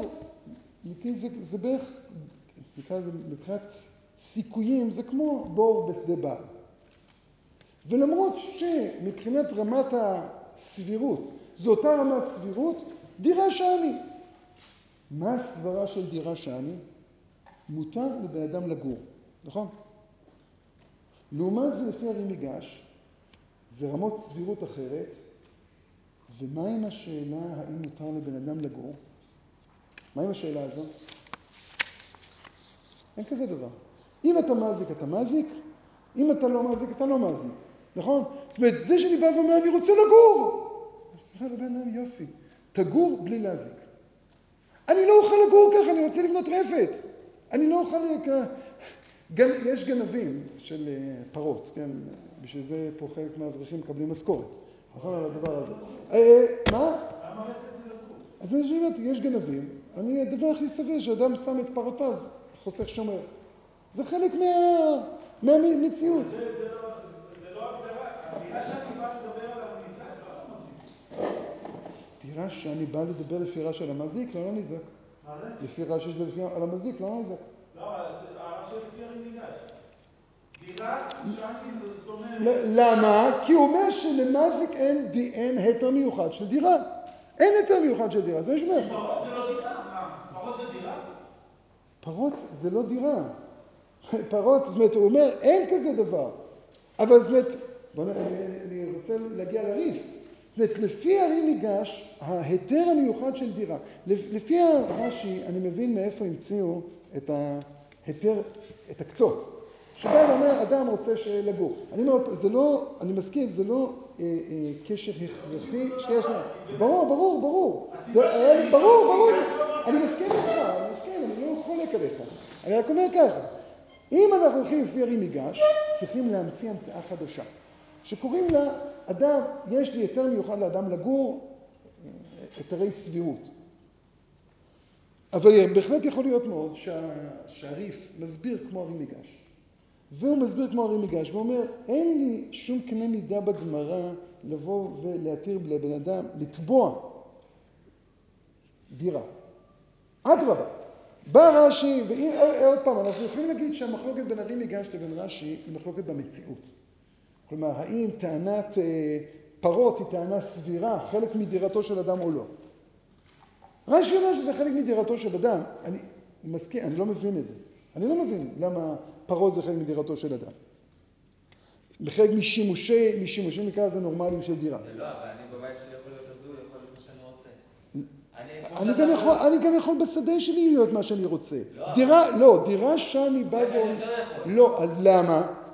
זה, זה בערך, נקרא לזה מבחינת סיכויים, זה כמו בור בשדה בעל. ולמרות שמבחינת רמת הסבירות, זו אותה רמת סבירות, דירה שאני. מה הסברה של דירה שאני? מותר לבן אדם לגור, נכון? לעומת זה, לפי הרי מיגש, זה רמות סבירות אחרת, ומה עם השאלה האם מותר לבן אדם לגור? מה עם השאלה הזו? אין כזה דבר. אם אתה מזיק, אתה מזיק, אם אתה לא מזיק, אתה לא מזיק, נכון? זאת אומרת, זה שאני בא ואומר, אני רוצה לגור! סליחה, לבן אדם, יופי. תגור בלי להזיק. אני לא אוכל לגור ככה, אני רוצה לבנות רפת. אני לא אוכל... גנ... יש גנבים של אה, פרות, כן? בשביל זה פה חלק מהאברכים מקבלים משכורת. נכון על הדבר הזה. אה, מה? למה רפת זה לגור? אז אני אומרת, יש גנבים. אני, הדבר הכי סביר שאדם שם את פרותיו, חוסך שומר. זה חלק מה... מהמציאות. זה לא זה לא הגדרה. המילה שאני בא לדבר על המזרח, לא על המזיק. תראה שאני בא לדבר לפי רש"י על המזיק, לא על הניזק. מה זה? לפי רש"י זה לפי על המזיק, לא הניזק. לא, אבל הרב של לפי הרי ניגש. דירה, שאני, זאת אומרת... למה? כי הוא אומר שלמזיק אין, היתר מיוחד של דירה. אין היתר מיוחד של דירה, זה מה שאומר. פרות זה לא דירה. מה? פרות זה דירה? פרות זה לא דירה. פרות, זאת אומרת, הוא אומר, אין כזה דבר. אבל זאת אומרת, בוא. אני, אני רוצה להגיע לריף. זאת לפי הרי מיגש, ההיתר המיוחד של דירה, לפ- לפי הרש"י, אני מבין מאיפה המציאו את ההיתר, את הקצות. שבא ואומר, אדם רוצה לגור. אני אומר, זה לא, אני מסכים, זה לא אה, אה, קשר הכרחי, שנייה, שנייה. ברור, ברור, ברור. לי, ברור, ברור. אני מסכים איתך, אני מסכים, אני לא חולק עליך. אני רק אומר ככה, אם אנחנו הולכים לפי הרי מיגש, צריכים להמציא המצאה חדשה, שקוראים לה, אדם, יש לי היתר מיוחד לאדם לגור, היתרי סבירות. אבל בהחלט יכול להיות מאוד שה, שהריף מסביר כמו הרי מיגש. והוא מסביר כמו הרי מיגש, ואומר, אין לי שום קנה מידה בגמרא לבוא ולהתיר לבן אדם, לתבוע דירה. אדרבה. בא רש"י, ועוד פעם, אנחנו יכולים להגיד שהמחלוקת בין הרי מיגש לבין רש"י היא מחלוקת במציאות. כלומר, האם טענת אה, פרות היא טענה סבירה, חלק מדירתו של אדם או לא. רש"י אומר שזה חלק מדירתו של אדם. אני מסכים, אני לא מבין את זה. אני לא מבין למה פרות זה חלק מדירתו של אדם. בחלק משימושי, משימושים נקרא לזה נורמליים של דירה. זה לא, אבל אני בבית שלי יכול להיות הזוי, יכול להיות מה שאני רוצה. אני, אני גם, יכול, אני גם יכול בשדה שלי להיות מה שאני רוצה. לא, דירה, לא, דירה שאני בא ואומר... לא, אז למה?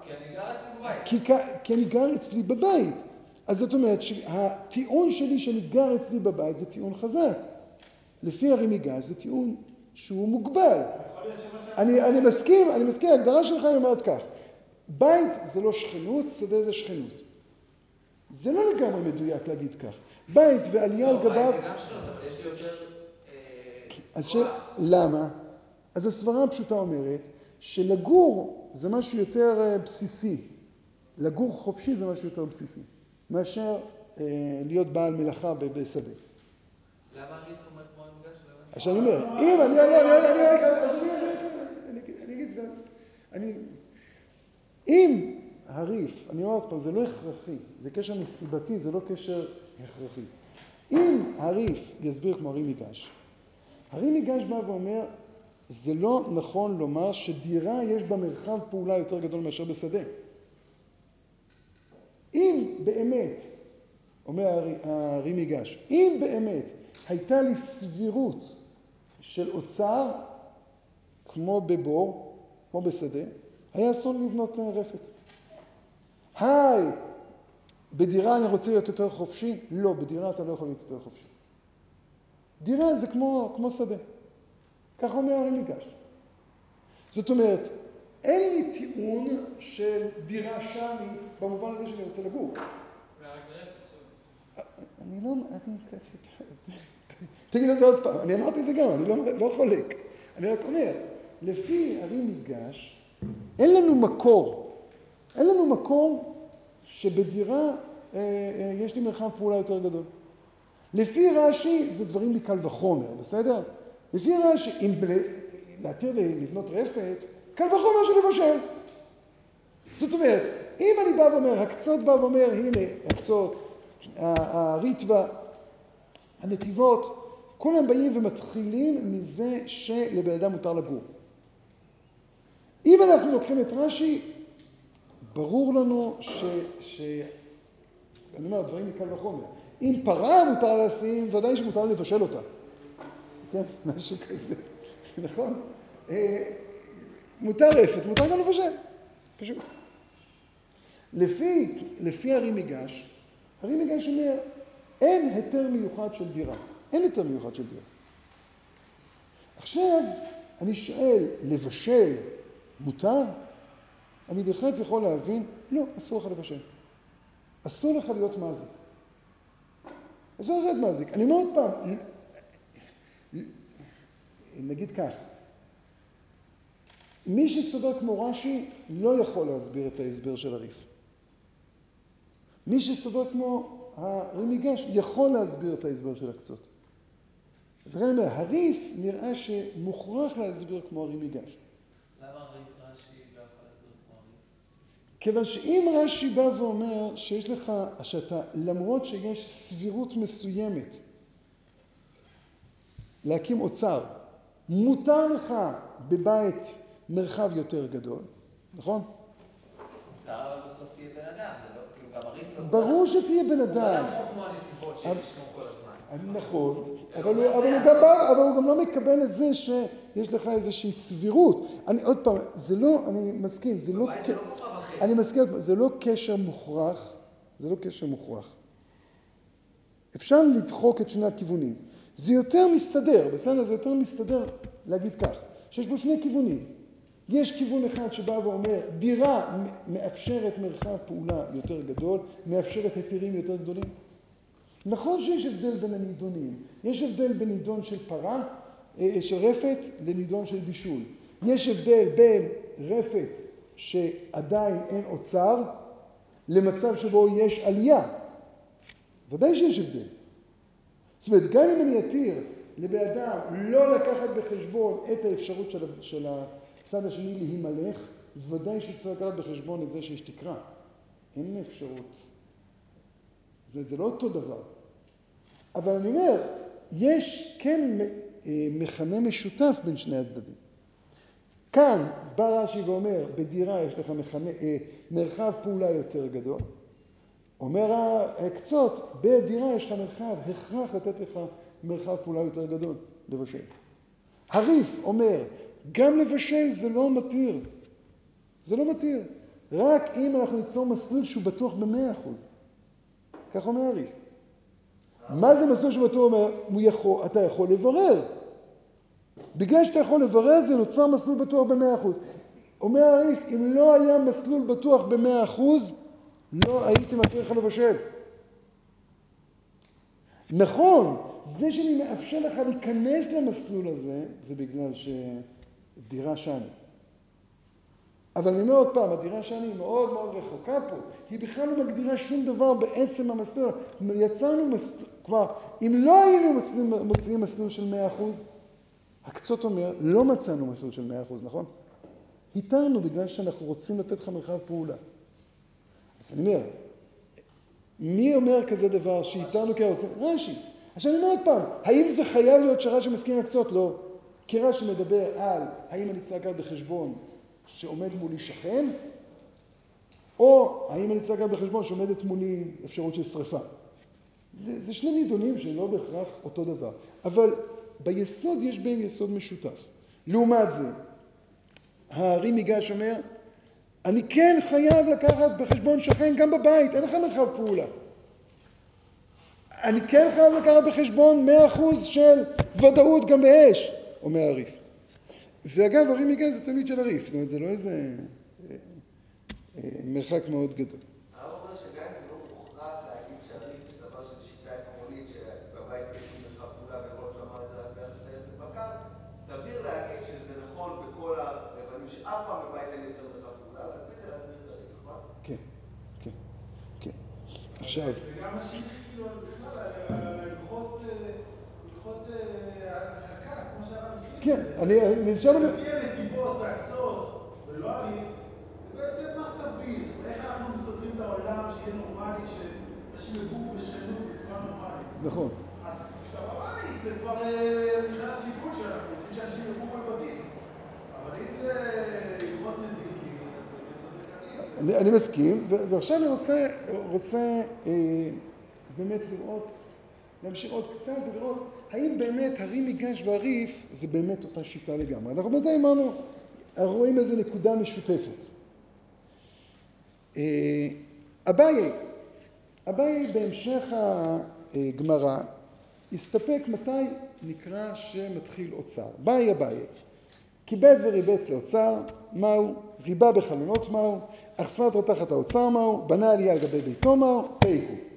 כי אני גר אצלי בבית. אז זאת אומרת שהטיעון שלי שאני גר אצלי בבית זה טיעון חזק. לפי הרי מיגש זה טיעון שהוא מוגבל. אני, אני מסכים, אני מסכים, ההגדרה שלך היא אומרת כך, בית זה לא שכנות, שדה זה שכנות. זה לא לגמרי מדויק להגיד כך. בית ועלייה על לא, גביו... בית זה גם שכנות, אבל יש לי יותר אה, אז ש... למה? אז הסברה הפשוטה אומרת שלגור זה משהו יותר אה, בסיסי. לגור חופשי זה משהו יותר בסיסי, מאשר אה, להיות בעל מלאכה בשדה. למה הריף אומר כמו המגש? לא. עכשיו אני אומר, אם אני, לא, אגיד, אני, אם הריף, אני אומר עוד פעם, זה לא הכרחי, זה קשר נסיבתי, זה לא קשר הכרחי. אם הריף יסביר כמו הרי מיגש, הרי מיגש בא ואומר, זה לא נכון לומר שדירה יש בה מרחב פעולה יותר גדול מאשר בשדה. אם באמת, אומר הרי- מיגש, אם באמת הייתה לי סבירות של אוצר, כמו בבור, כמו בשדה, היה אסור לי לבנות אה, רפת. היי, בדירה אני רוצה להיות יותר חופשי? לא, בדירה אתה לא יכול להיות יותר חופשי. דירה זה כמו, כמו שדה. ככה אומר הרי מיגש. זאת אומרת, אין לי טיעון של דירה שאני במובן הזה שאני רוצה לגור. אני לא, אני, תגיד את זה עוד פעם, אני אמרתי את זה גם, אני לא, לא חולק. אני רק אומר, לפי הרי מיגש, אין לנו מקור, אין לנו מקור שבדירה אה, אה, יש לי מרחב פעולה יותר גדול. לפי רש"י זה דברים מקל וחומר, בסדר? לפי רש"י, אם להתיר לבנות רפת, קל וחומר שלבשל. זאת אומרת, אם אני בא ואומר, הקצות בא ואומר, הנה, הקצות, הריטווה, הנתיבות, כולם באים ומתחילים מזה שלבן אדם מותר לגור. אם אנחנו לוקחים את רש"י, ברור לנו ש... ש... אני אומר, דברים מקל וחומר. אם פרה מותר לשים, ודאי שמותר לבשל אותה. כן, משהו כזה, נכון? אה, מותר רפת, מותר גם לבשל, פשוט. לפי, לפי הרי מיגש, הרי מיגש אומר, אין היתר מיוחד של דירה. אין היתר מיוחד של דירה. עכשיו, אני שואל, לבשל מותר? אני בהחלט יכול להבין, לא, אסור לך לבשל. אסור לך להיות מזיק. אסור לך להיות מזיק. אני אומר עוד פעם, נגיד כך, מי שסובר כמו רש"י לא יכול להסביר את ההסבר של הריף. מי שסובר כמו הרימיגש יכול להסביר את ההסבר של הקצות. אז לכן אני אומר, הריף נראה שמוכרח להסביר כמו. למה רש"י לא יכול להסביר כמו הריף? כיוון שאם רש"י בא ואומר שיש לך, שאתה, למרות שיש סבירות מסוימת להקים אוצר, מותר לך בבית מרחב יותר גדול, נכון? מותר אבל בסוף תהיה בן אדם, זה לא, כאילו גם הריף לא... ברור שתהיה בן אדם. נכון, אבל לא הוא, אבל, הוא. גם בא, אבל הוא גם לא מקבל את זה שיש לך איזושהי סבירות. אני עוד פעם, זה לא, אני מסכים, זה לא, לא. אני מסכים, זה לא קשר מוכרח, זה לא קשר מוכרח. אפשר לדחוק את שני הכיוונים. זה יותר מסתדר, בסדר? זה יותר מסתדר להגיד כך, שיש בו שני כיוונים. יש כיוון אחד שבא ואומר, דירה מאפשרת מרחב פעולה יותר גדול, מאפשרת היתרים יותר גדולים. נכון שיש הבדל בין הנידונים. יש הבדל בין נידון של פרה, אה, של רפת, לנידון של בישול. יש הבדל בין רפת שעדיין אין אוצר, למצב שבו יש עלייה. ודאי שיש הבדל. זאת אומרת, גם אם אני אתיר לבן אדם לא לקחת בחשבון את האפשרות של, של הצד השני להימלך, ודאי שצריך לקחת בחשבון את זה שיש תקרה. אין אפשרות. זה, זה לא אותו דבר. אבל אני אומר, יש כן אה, מכנה משותף בין שני הצדדים. כאן בא רש"י ואומר, בדירה יש לך מכנה, אה, מרחב פעולה יותר גדול. אומר הקצות, בדירה יש לך מרחב, הכרח לתת לך מרחב פעולה יותר גדול, לבשל. הריף אומר, גם לבשל זה לא מתיר. זה לא מתיר. רק אם אנחנו ניצור מסלול שהוא בטוח במאה אחוז. כך אומר הריף. מה זה מסלול שהוא בטוח אומר? יכול, אתה יכול לברר. בגלל שאתה יכול לברר זה נוצר מסלול בטוח במאה אחוז. אומר הריף, אם לא היה מסלול בטוח במאה אחוז, לא הייתי מתיר לך לבשל. נכון, זה שאני מאפשר לך להיכנס למסלול הזה, זה בגלל שדירה שאני. אבל אני אומר עוד פעם, הדירה שאני היא מאוד מאוד רחוקה פה, היא בכלל לא מגדירה שום דבר בעצם המסלול. יצרנו מסלול, כלומר, אם לא היינו מוצאים, מוצאים מסלול של 100%, הקצות אומר, לא מצאנו מסלול של 100%, נכון? התרנו בגלל שאנחנו רוצים לתת לך מרחב פעולה. אז אני אומר, מי אומר כזה דבר שאיתנו כרוצים? רש"י. עכשיו אני אומר עוד פעם, האם זה חייב להיות שרש"י מסכים להקצות? לא. כי רש"י מדבר על האם אני צריך לקחת בחשבון שעומד מולי שכן, או האם אני צריך לקחת בחשבון שעומדת מולי אפשרות של שריפה. זה, זה שני נידונים שלא בהכרח אותו דבר. אבל ביסוד יש בהם יסוד משותף. לעומת זה, הארי מיגש אומר, אני כן חייב לקחת בחשבון שכן גם בבית, אין לך מרחב פעולה. אני כן חייב לקחת בחשבון 100% של ודאות גם באש, אומר הריף. ואגב, הרי מגן זה תמיד של הריף, זאת אומרת, זה לא איזה אה, אה, מרחק מאוד גדול. הרב אומר שגם אם זה לא מוכרח להגיד שהריף סבר שזו שיטה עקרונית שבבית יש לי מרחב פעולה ויכול להיות שהוא אמר את זה רק ביחס לאבן בקר, סביר להגיד שזה נכון בכל הרבנים שאף פעם בבית אין יותר מרחב פעולה, ועל פי זה להסביר את הריף, נכון? כן, כן, כן. עכשיו, וגם השני, כאילו, בכלל, על- על ההלכות, אה, הלכות אה, הרחקה, כמו שהרב התחיל. כן. אני- אני- לפי הנתיבות והקצות, ולא הליך, זה בעצם מה סביר. איך אנחנו מסדרים את העולם שיהיה נורמלי, שאנשים יגורו בשכנות בצורה נורמלית. נכון. אז כשאתה בבית זה כבר מבחינת סיכוי שאנחנו רוצים שאנשים יגורו בבתים. אבל אם זה הלכות נזיקין. אני, אני מסכים, ועכשיו אני רוצה, רוצה אה, באמת לראות, להמשיך עוד קצת ולראות האם באמת הרים מגש והריף זה באמת אותה שיטה לגמרי. אנחנו בינתיים אמרנו, רואים איזה נקודה משותפת. אה, אביי, אביי בהמשך הגמרא הסתפק מתי נקרא שמתחיל אוצר. באי אביי, כיבד וריבץ לאוצר, מהו? ריבה בחלונות מהו? אכסנתרא תחת האוצר מהו? בנה עלייה על גבי ביתו מהו? תיקו.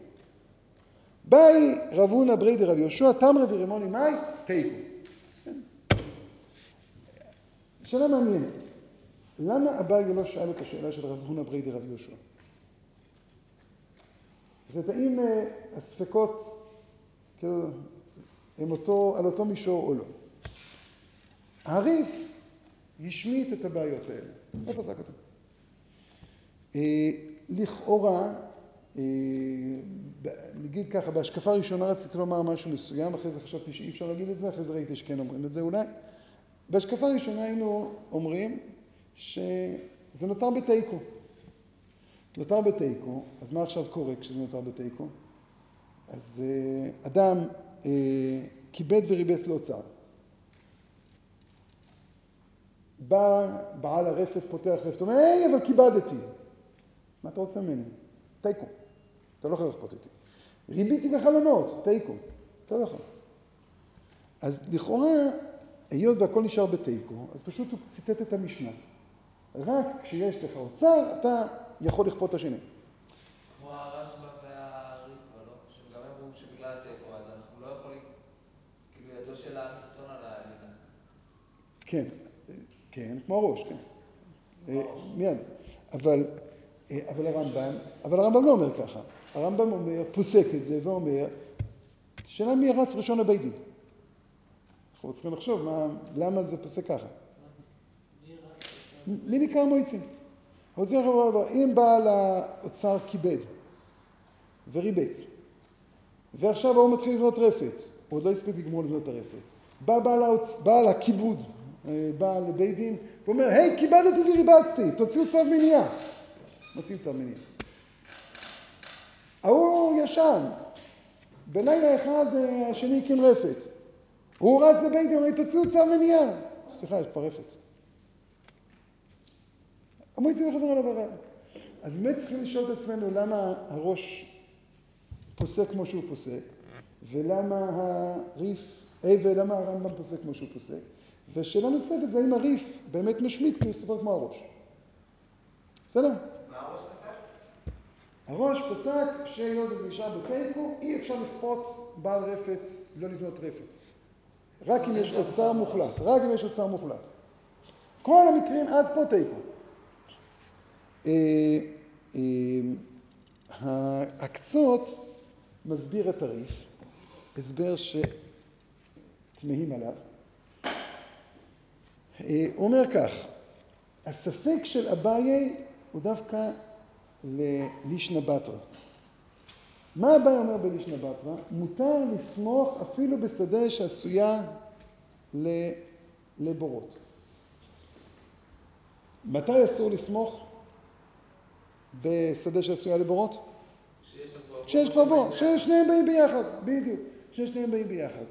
באי רב הונא ברי דרב יהושע, תמרי ורימוני מאי? תיקו. כן. שאלה מעניינת. למה אביי לא שאל את השאלה של רב הונא ברי דרב יהושע? אומרת, האם אה, הספקות, כאילו, הם אותו, על אותו מישור או לא? הריף השמיט את הבעיות האלה. לא פסק אותן. אה, לכאורה, אה, נגיד ככה, בהשקפה הראשונה רציתי לומר משהו מסוים, אחרי זה חשבתי שאי אפשר להגיד את זה, אחרי זה ראיתי שכן אומרים את זה אולי. בהשקפה הראשונה היינו אומרים שזה נותר בתיקו. נותר בתיקו, אז מה עכשיו קורה כשזה נותר בתיקו? אז אה, אדם אה, כיבד וריבץ לאוצר. בא בעל הרפת, פותח רפת, אומר, היי, אבל כיבדתי. מה אתה רוצה ממני? תיקו. אתה לא יכול לכפות איתי. ריביתי לחלונות, תיקו. אתה לא יכול. אז לכאורה, היות והכל נשאר בתיקו, אז פשוט הוא ציטט את המשנה. רק כשיש לך אוצר, אתה יכול לכפות את השני. כמו הרשב"א והריטב"א, לא? שהם גם אמרו שבגלל התיקו, אז אנחנו לא יכולים, כאילו ידו של התחתון על העליונה. כן, כן, כמו הראש, כן. אה, מיד. אבל, אה, אבל הרמב"ם, אבל הרמב"ם לא אומר ככה. הרמב"ם אומר, פוסק את זה ואומר, שאלה מי רץ ראשון לבית דין. אנחנו צריכים לחשוב מה, למה זה פוסק ככה. מי נקרא מויצין? אם בעל האוצר כיבד וריבץ, ועכשיו ההוא מתחיל לבנות רפת, הוא עוד לא הספיק לגמור לבנות הרפת. בא בעל, האוצ... בעל הכיבוד, אה, בא לבית דין, ואומר, היי, כיבדתי וריבצתי, תוציאו צו מניעה. מוציאים צו מניעה. ההוא ישן, בלילה אחד אה, השני הקים רפת. הוא רץ לבית דין, אומר, צו מניעה. סליחה, יש פה רפת. המועצים חוזרים על עבירה. אז באמת צריכים לשאול את עצמנו למה הראש פוסק כמו שהוא פוסק, ולמה הריף, אה, ולמה הרמב"ם פוסק כמו שהוא פוסק. ושאלה נוספת זה האם הריף באמת משמיט כי הוא סופר כמו הראש. בסדר? הראש פסק? שהיות וזה נשאר בתיקו, אי אפשר לכפות בעל רפת לא לבנות רפת. רק אם יש אוצר מוחלט, רק אם יש אוצר מוחלט. כל המקרים עד פה תיקו. אה, אה, הקצות מסביר את הריף, הסבר שתמהים עליו. אה, הוא אומר כך, הספק של אביי הוא דווקא ללישנא בתרא. מה אביי אומר בלישנא בתרא? מותר לסמוך אפילו בשדה שעשויה לבורות. מתי אסור לסמוך בשדה שעשויה לבורות? כשיש כבר בור, ששניהם באים ביחד, בדיוק, ששניהם באים ביחד.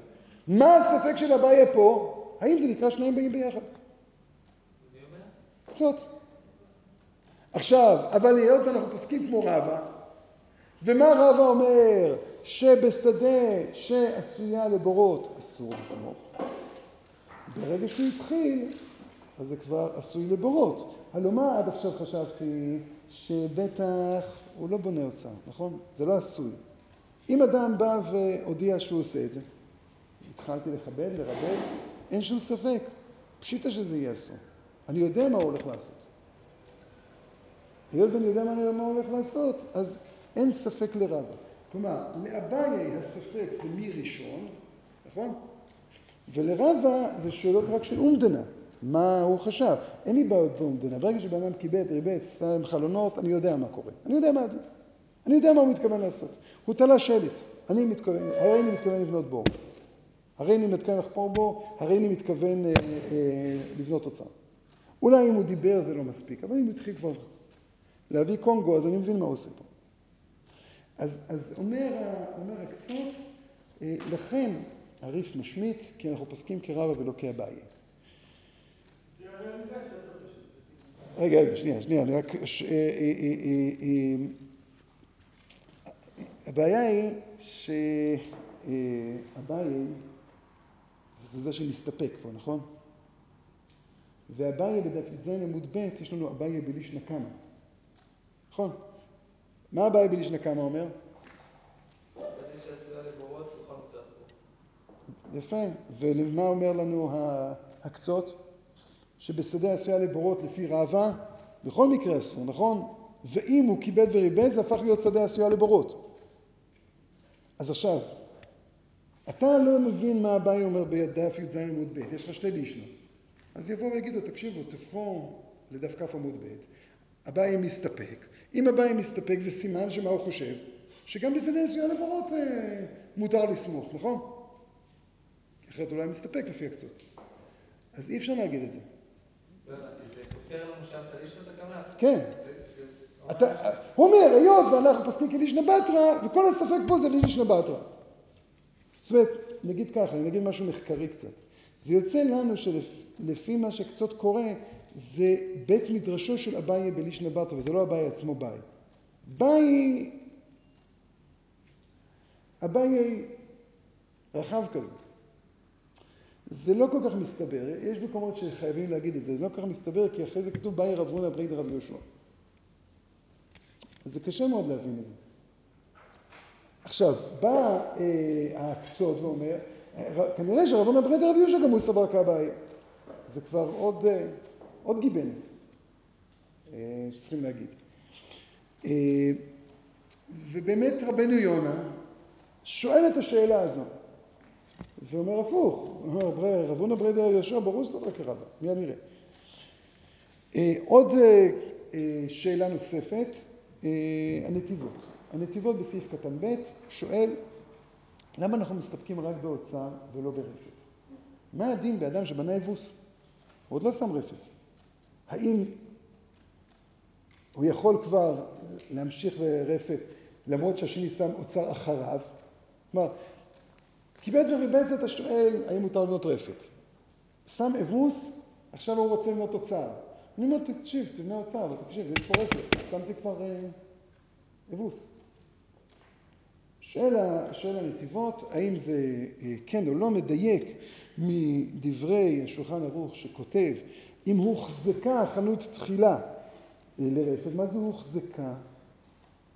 מה הספק של אביי פה? האם זה נקרא שניהם באים ביחד? קצות. עכשיו, אבל היות ואנחנו פוסקים כמו רבא, ומה רבא אומר? שבשדה שעשויה לבורות אסור לסמוך. ברגע שהוא התחיל, אז זה כבר עשוי לבורות. הלוא מה עד עכשיו חשבתי? שבטח הוא לא בונה אוצר, נכון? זה לא עשוי. אם אדם בא והודיע שהוא עושה את זה, התחלתי לכבד, לרבד, אין שום ספק. פשיטה שזה יהיה אסור. אני יודע מה הוא הולך לעשות. היות ואני יודע מה, הולך לעשות, אז אין ספק לרבה. כלומר, לאביי הספק זה מי ראשון, נכון? ולרבה זה שאלות רק של אומדנה, מה הוא חשב. אין לי בעיות באומדנה. ברגע שבן אדם קיבל, ריבץ, שם חלונות, אני יודע מה קורה. אני יודע מה הדין. אני יודע מה הוא מתכוון לעשות. הוא תלה שלט, אני מתכוון, הרי אני מתכוון לבנות בור. הרי אני מתכוון לחפור בו, הרי אני מתכוון אה, אה, לבנות אוצר. אולי אם הוא דיבר זה לא מספיק, אבל אם הוא התחיל כבר להביא קונגו, אז אני מבין מה הוא עושה פה. אז, אז אומר, אומר הקצות, אה, לכן הריף משמיט, כי אנחנו פוסקים כרבה ולא כאביי. רגע, רגע, שנייה, שנייה, אני רק... אה, אה, הבעיה היא שאביי זה זה שמסתפק פה, נכון? ואביי בדף י"ז עמוד ב', יש לנו אביי בליש נקמה. נכון? מה אביי בליש נקמה אומר? יפה. ומה אומר לנו הקצות? שבשדה עשויה לבורות לפי רעבה, בכל מקרה אסור, נכון? ואם הוא כיבד וריבד, זה הפך להיות שדה עשויה לבורות. אז עכשיו, אתה לא מבין מה אביי אומר בדף י"ז עמוד ב', יש לך שתי לישנות. אז יבואו ויגידו, תקשיבו, תבחרו לדף כ' עמוד ב', אביי מסתפק. אם אביי מסתפק זה סימן שמה הוא חושב? שגם בשדה עשויה לבורות אה, מותר לסמוך, נכון? אחרת אולי מסתפק לפי הקצות. אז אי אפשר להגיד את זה. כן. הוא אומר, היות ואנחנו פוסקים כלישנא בתרא, וכל הספק פה זה לישנא בתרא. זאת אומרת, נגיד ככה, אני אגיד משהו מחקרי קצת. זה יוצא לנו שלפי מה שקצת קורה, זה בית מדרשו של אביי בלישנא בתרא, וזה לא אביי עצמו ביי. ביי, אביי רחב כזה. זה לא כל כך מסתבר, יש מקומות שחייבים להגיד את זה, זה לא כל כך מסתבר, כי אחרי זה כתוב באי רב הונא ברי דרב יהושע. זה קשה מאוד להבין את זה. עכשיו, בא אה, הקצות ואומר, כנראה שרב הונא ברי דרב יהושע גם הוא סבר כאביי. זה כבר עוד, אה, עוד גיבנת אה, שצריכים להגיד. אה, ובאמת רבנו יונה שואל את השאלה הזאת. ואומר הפוך, אומר רב הונא ברי דרב יהושע ברור שסבר כרבה, מיד נראה. עוד שאלה נוספת, הנתיבות. הנתיבות בסעיף קטן ב' שואל למה אנחנו מסתפקים רק באוצר ולא ברפת? מה הדין באדם שבנה אבוס? הוא עוד לא שם רפת. האם הוא יכול כבר להמשיך ברפת למרות שהשני שם אוצר אחריו? כלומר, כיבד וריבץ אתה שואל האם מותר לבנות רפת. שם אבוס, עכשיו הוא רוצה לבנות אוצר. אני אומר, תקשיב, תבנה אוצר, אבל תקשיב, יש פה רפת, שמתי כבר אבוס. שואל, שואל הנתיבות, האם זה אה, כן או לא מדייק מדברי השולחן ערוך שכותב, אם הוחזקה חנות תחילה אה, לרפת, מה זה הוחזקה?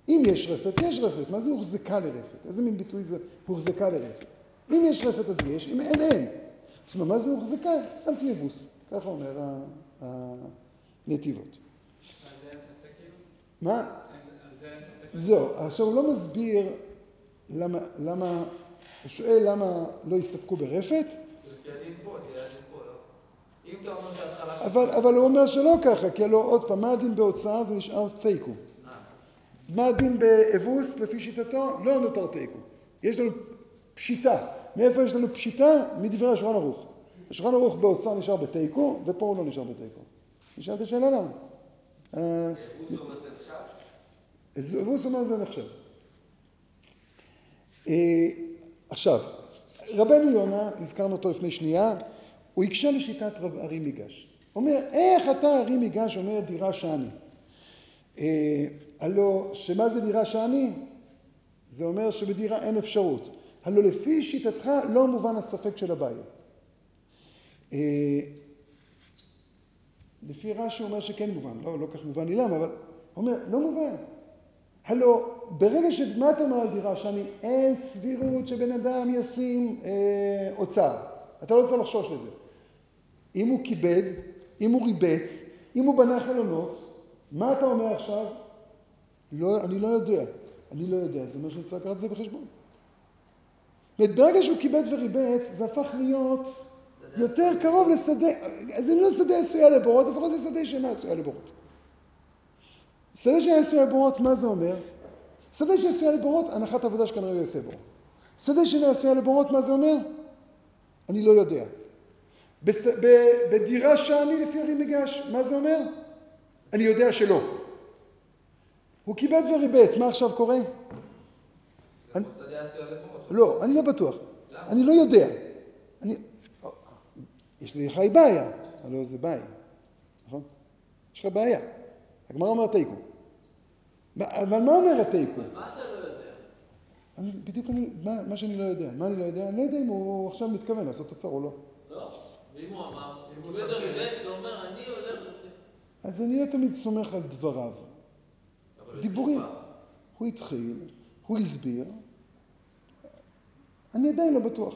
אם יש רפת, יש רפת, מה זה הוחזקה לרפת? איזה מין ביטוי זה הוחזקה לרפת? אם יש רפת אז יש, אם אין, אין. זאת אומרת, מה זה הוחזקה? שמתי אבוס, ככה אומר הנתיבות. מה? זהו, עכשיו הוא לא מסביר למה, למה, הוא שואל למה לא הסתפקו ברפת. אבל, אבל הוא אומר שלא ככה, כי הלוא עוד פעם, מה הדין בהוצאה זה נשאר תיקו. אה. מה הדין באבוס לפי שיטתו? לא נותר תיקו. יש לנו פשיטה. מאיפה יש לנו פשיטה? מדברי השולחן ערוך. השולחן ערוך בהוצאה נשאר בתיקו, ופה הוא לא נשאר בתיקו. נשאלת השאלה למה. אה, אבוס אומר זה נחשב? אבוס אומר זה נחשב. אה, עכשיו, רבנו יונה, הזכרנו אותו לפני שנייה, הוא הקשה לשיטת רב ארי מיגש. אומר, איך אתה ארי מיגש אומר דירה שאני? אה, הלא, שמה זה דירה שאני? זה אומר שבדירה אין אפשרות. הלא לפי שיטתך לא מובן הספק של הבעיה. אה, לפי רש"י אומר שכן מובן, לא, לא כך מובן לי למה, אבל הוא אומר, לא מובן. הלא ברגע ש... מה אתה אומר על דירה שאני אין סבירות שבן אדם ישים אה, אוצר. אתה לא צריך לחשוש לזה. אם הוא כיבד, אם הוא ריבץ, אם הוא בנה חלונות, מה אתה אומר עכשיו? לא, אני לא יודע. אני לא יודע, זה אומר שאני צריך לקחת את זה בחשבון. זאת ברגע שהוא כיבד וריבץ, זה הפך להיות יותר קרוב לשדה, זה לא שדה עשויה לבורות, לפחות זה שדה שאינה עשויה לבורות. שדה שאינה עשויה לבורות, מה זה אומר? שדה שעשויה לבורות, הנחת עבודה שכנראה הוא יעשה בו. שדה שאינה עשויה לבורות, מה זה אומר? אני לא יודע. בס... ב... בדירה שאני לפי הרי מגש, מה זה אומר? אני יודע שלא. הוא כיבד וריבץ, מה עכשיו קורה? אני-. לא, אני לא בטוח. אני לא יודע. אני... יש לי לך בעיה, הלוא זה בעיה, נכון? יש לך בעיה. הגמרא אומר תיקו. אבל מה אומר התיקו? מה אתה לא יודע? אני, בדיוק אני, מה, מה שאני לא יודע. מה אני לא יודע? אני לא יודע אם הוא עכשיו מתכוון לעשות תוצר או לא. לא. ואם הוא אמר, אם הוא חושב- ריבץ ואומר, אני הולך לזה. אז אני לא תמיד סומך על דבריו. דיבורים. הוא התחיל, הוא הסביר, אני עדיין לא בטוח.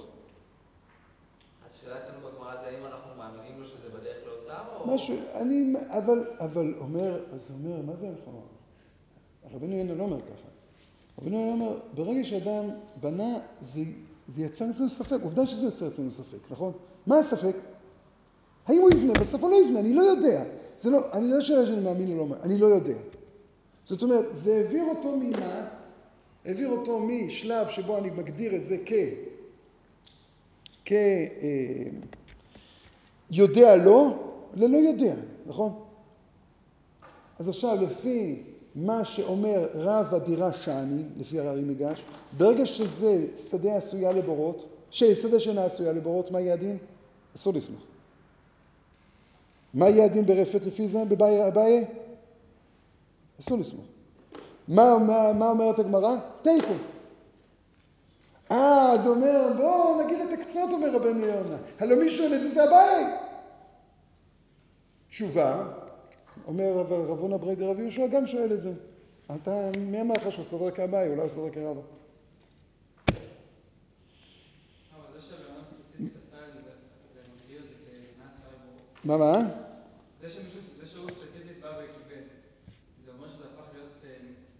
אז השאלה אצלנו בגמרא זה האם אנחנו מאמינים לו שזה בדרך להוצאה או... משהו, אני, אבל, אבל אומר, אז אומר, מה זה נכון? רבנו יונה לא אומר ככה. רבנו יונה אומר, ברגע שאדם בנה, זה, זה יצר אצלנו ספק, עובדה שזה יוצר אצלנו ספק, נכון? מה הספק? האם הוא יבנה? בסוף הוא לא יבנה, אני לא יודע. זה לא, אני לא שאלה שאני מאמין או לא מאמין, אני לא יודע. זאת אומרת, זה העביר אותו ממה? העביר אותו משלב שבו אני מגדיר את זה כ... כ... אה, יודע לא, ללא יודע, נכון? אז עכשיו, לפי מה שאומר רב הדירה שאני, לפי הררי מגש, ברגע שזה שדה עשויה לבורות, ששדה שאינה עשויה לבורות, מה יהיה הדין? אסור לסמוך. מה יהיה הדין ברפת לפי זה, אביי? אסור לסמוך. מה, מה, מה אומרת הגמרא? תיקו. אה, אז הוא אומר, בואו נגיד את הקצות, אומר רבנו יונה. הלא מי שואל את זה, זה אביי. תשובה, אומר אבל רב הונא ברי דרב יהושע גם שואל את זה. אתה, מי אמר לך שהוא סובר כאביי, אולי הוא סובר כרבא. אבל זה שהבן אדם ספציפית עשה את זה, זה- זה מגדיר את זה כנס שהיה בו. מה, מה? זה שהוא ספציפית בא וקיבל, זה אומר שזה הפך להיות אה,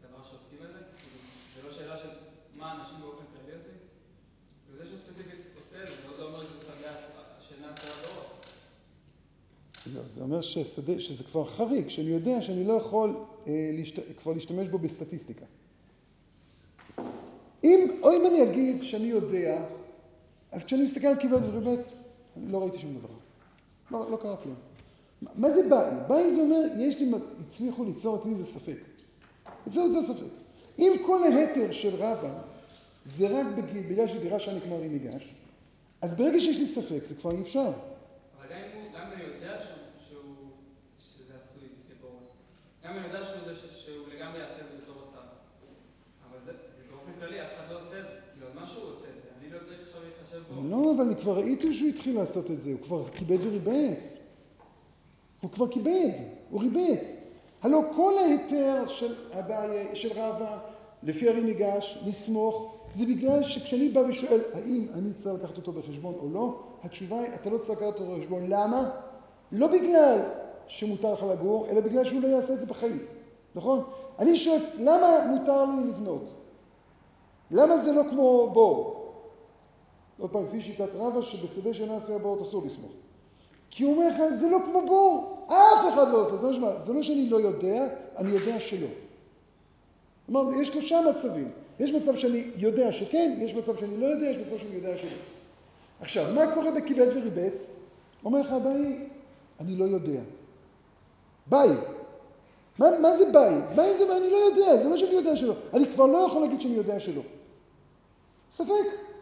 דבר שעושים את זה? כאילו, זה לא שאלה של מה אנשים באופן כללי עושים? וזה שהוא ספציפית עושה זה, עוד לא אומר שזה שדה שאינה עשויה בראש. לא, זה אומר ששדה, שזה כבר חריג, שאני יודע שאני לא יכול אה, להשת... כבר להשתמש בו בסטטיסטיקה. אם, או אם אני אגיד שאני יודע, אז כשאני מסתכל על כיבוד וריבית, אני לא ראיתי שום דבר. לא, לא קרה כלום. מה- זה באי? באי זה אומר, יש לי, הצליחו ליצור אצלי איזה ספק. זה אותו ספק. אם כל ההתר של רבא זה רק בג- בגלל שדירה שאני כמו הרי ניגש, אז ברגע שיש לי ספק זה כבר אי אפשר. אבל גם אם הוא, גם אם אני יודע שהוא, שהוא, שזה עשוי לבורות, גם אם אני יודע שהוא, לגמרי יעשה את זה בתור הוצאה. אבל זה באופן כללי, אף אחד לא עושה את זה. כאילו, מה שהוא עושה את זה, אני לא צריך עכשיו להתחשב בו. לא, אבל אני כבר ראיתי שהוא התחיל לעשות את זה, הוא כבר כיבד וריבץ. הוא כבר כיבד, הוא ריבץ. הלוא כל ההיתר של אביי, של רבא, לפי הרי ניגש, לסמוך, זה בגלל שכשאני בא ושואל האם אני צריך לקחת אותו בחשבון או לא, התשובה היא, אתה לא צריך לקחת אותו בחשבון. למה? לא בגלל שמותר לך לגור, אלא בגלל שהוא לא יעשה את זה בחיים, נכון? אני שואל, למה מותר לי לבנות? למה זה לא כמו בור? עוד פעם, לפי שיטת רבא, שבשדה שאינה עשויה בורות אסור לסמוך. כי הוא אומר לך, זה לא כמו בור, אף אחד לא עושה. זה, משמע, זה לא שאני לא יודע, אני יודע שלא. כלומר, יש שלושה מצבים. יש מצב שאני יודע שכן, יש מצב שאני לא יודע, יש מצב שאני יודע שלא. עכשיו, מה קורה בכיבד וריבץ? אומר לך אביי, אני לא יודע. ביי. מה, מה זה ביי? ביי זה אני לא יודע, זה לא שאני יודע שלא. אני כבר לא יכול להגיד שאני יודע שלא. ספק.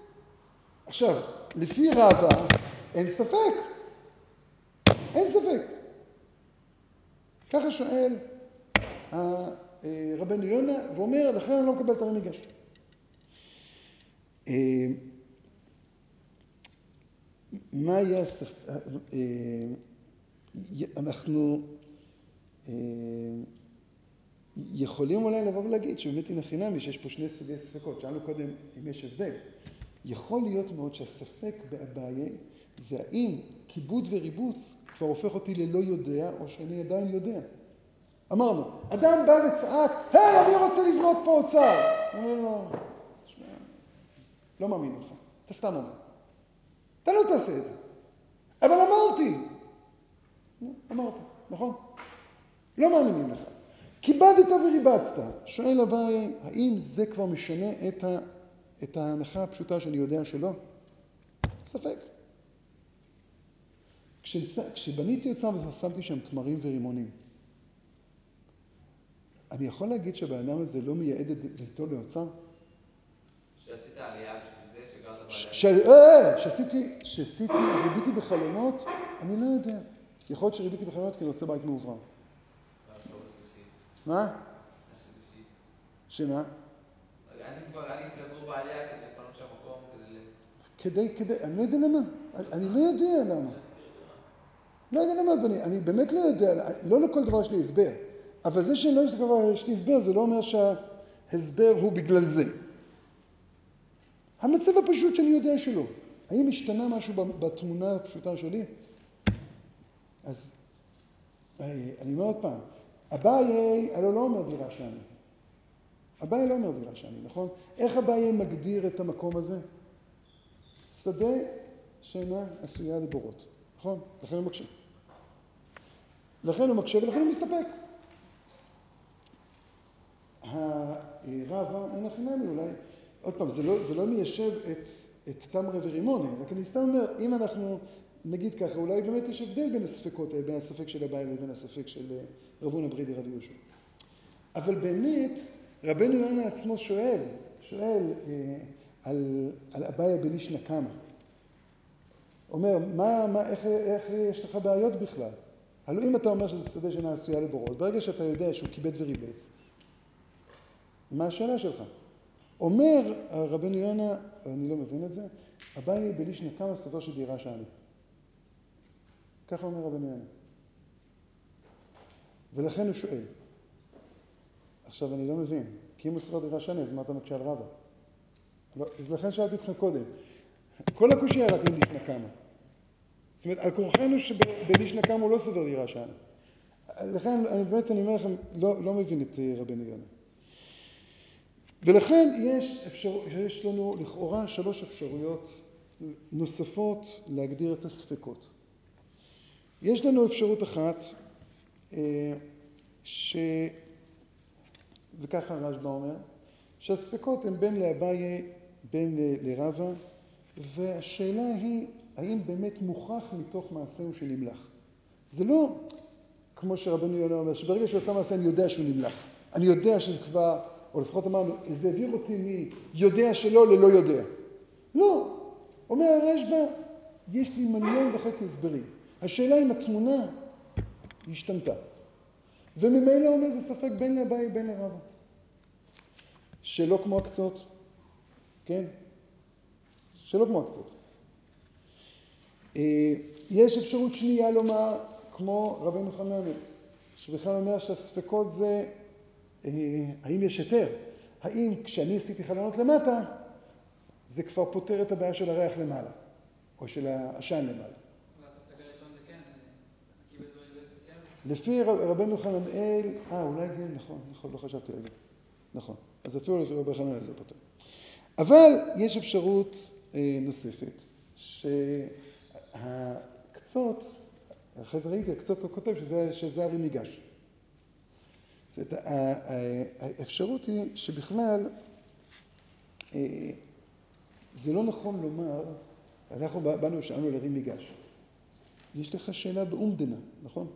עכשיו, לפי רבא, אין ספק. אין ספק. ככה שואל אה, רבנו יונה, ואומר, לכן אני לא מקבל את הרי מגש. אה, מה יהיה הספק? אנחנו אה, יכולים אולי לבוא ולהגיד שבאמת הנה חינמי, שיש פה שני סוגי ספקות. שאלנו קודם אם יש הבדל. יכול להיות מאוד שהספק באביי זה האם כיבוד וריבוץ כבר הופך אותי ללא יודע, או שאני עדיין יודע. אמרנו, אדם בא וצעק, היי, אני רוצה לבנות פה אוצר. אומר לו, "תשמע, לא מאמין לך, אתה סתם אומר. אתה לא תעשה את זה. אבל אמרתי. אמרת, נכון? לא מאמינים לך. כיבדת וריבצת. שואל אביי, האם זה כבר משנה את, ה, את ההנחה הפשוטה שאני יודע שלא? ספק. כשצ... כשבניתי אוצר ושמתי שם תמרים ורימונים, אני יכול להגיד שהבן אדם הזה לא מייעד את ביתו לאוצר? שעשית עלייה בשביל זה, שגרת ש- בעלייה. ש- אה, שעשיתי, שעשיתי, ריביתי בחלונות, אני לא יודע. יכול להיות שריביתי בחלונות כי אני רוצה בית מאוברר. והשלב השלישי. מה? שמה? עדיף לגור בעלייה כדי לפנות שם מקום, כדי. כדי, כדי, אני לא יודע למה. אני, לא יודע למה. לא יודע למה, אני, אני באמת לא יודע, לא לכל דבר יש לי הסבר. אבל זה שלא יש לי דבר, יש לי הסבר, זה לא אומר שההסבר הוא בגלל זה. המצב הפשוט שאני יודע שלא. האם השתנה משהו בתמונה הפשוטה שלי? אז אני אומר עוד פעם, אביי הלוא לא אומר דירה שאני. אביי לא אומר דירה שאני, נכון? איך אביי מגדיר את המקום הזה? שדה שאינה עשויה לבורות, נכון? לכן הוא מקשה. לכן הוא מקשה ולכן הוא מסתפק. הרבה, אין הכי נמי אולי, עוד פעם, זה לא, זה לא מיישב את, את תמרה ורימוני, רק אני סתם אומר, אם אנחנו נגיד ככה, אולי באמת יש הבדל בין הספקות האלה, בין הספק של הבעל לבין הספק של אה, רב הונא ברידי רבי יהושע. אבל באמת, רבנו יונה עצמו שואל, שואל אה, על, על אביה בן איש נקמה. אומר, מה, מה, איך, איך יש לך בעיות בכלל? הלוא אם אתה אומר שזה שדה שאינה עשויה לבורות, ברגע שאתה יודע שהוא כיבד וריבץ, מה השאלה שלך? אומר רבנו יונה, אני לא מבין את זה, אביי בן איש נקמה סודו של דירה שאני. ככה אומר רבנו יונה. ולכן הוא שואל. עכשיו אני לא מבין, כי אם הוא סובר דירה שאני, אז מה אתה מקשה על רבא? לא, אז לכן שאלתי אותך קודם. כל הקושי היה רק איש נקמה. זאת אומרת, על כורחנו שבן איש נקמה הוא לא סובר דירה שאני. לכן, אני באמת, אני אומר לכם, לא, לא מבין את אה, רבנו יונה. ולכן יש, אפשר, יש לנו לכאורה שלוש אפשרויות נוספות להגדיר את הספקות. יש לנו אפשרות אחת, אה, ש... וככה רשב"א אומר, שהספקות הן בין לאביי, בין לרבא, והשאלה היא, האם באמת מוכח מתוך מעשהו שנמלך. זה לא כמו שרבנו יונה אומר, שברגע שהוא עשה מעשה אני יודע שהוא נמלך. אני יודע שזה כבר, או לפחות אמרנו, זה העביר אותי מיודע שלא ללא יודע. לא. אומר הרשב"א, יש לי מיליון וחצי הסברים. השאלה אם התמונה השתנתה. וממילא אומר זה ספק בין לאביי בין לרבא. שלא כמו הקצות, כן? שלא כמו הקצות. אה, יש אפשרות שנייה לומר, כמו רבנו חנניה, שבכלל אומר שהספקות זה, אה, האם יש היתר? האם כשאני עשיתי חלונות למטה, זה כבר פותר את הבעיה של הריח למעלה, או של העשן למעלה. והספק הראשון זה כן, הכיבד וריבץ זה כן. לפי רבנו חננאל, אה, אולי כן, נכון, נכון, לא חשבתי על זה. נכון. אז אפילו לפי רבי חננאל זה פותר. אבל יש אפשרות אה, נוספת, שהקצות, אחרי זה ראיתי, הקצות הוא כותב שזה, שזה הרי ניגש. זאת האפשרות היא שבכלל אה, זה לא נכון לומר, אנחנו באנו ושאלנו לרים מיגש. יש לך שאלה באומדנה, נכון?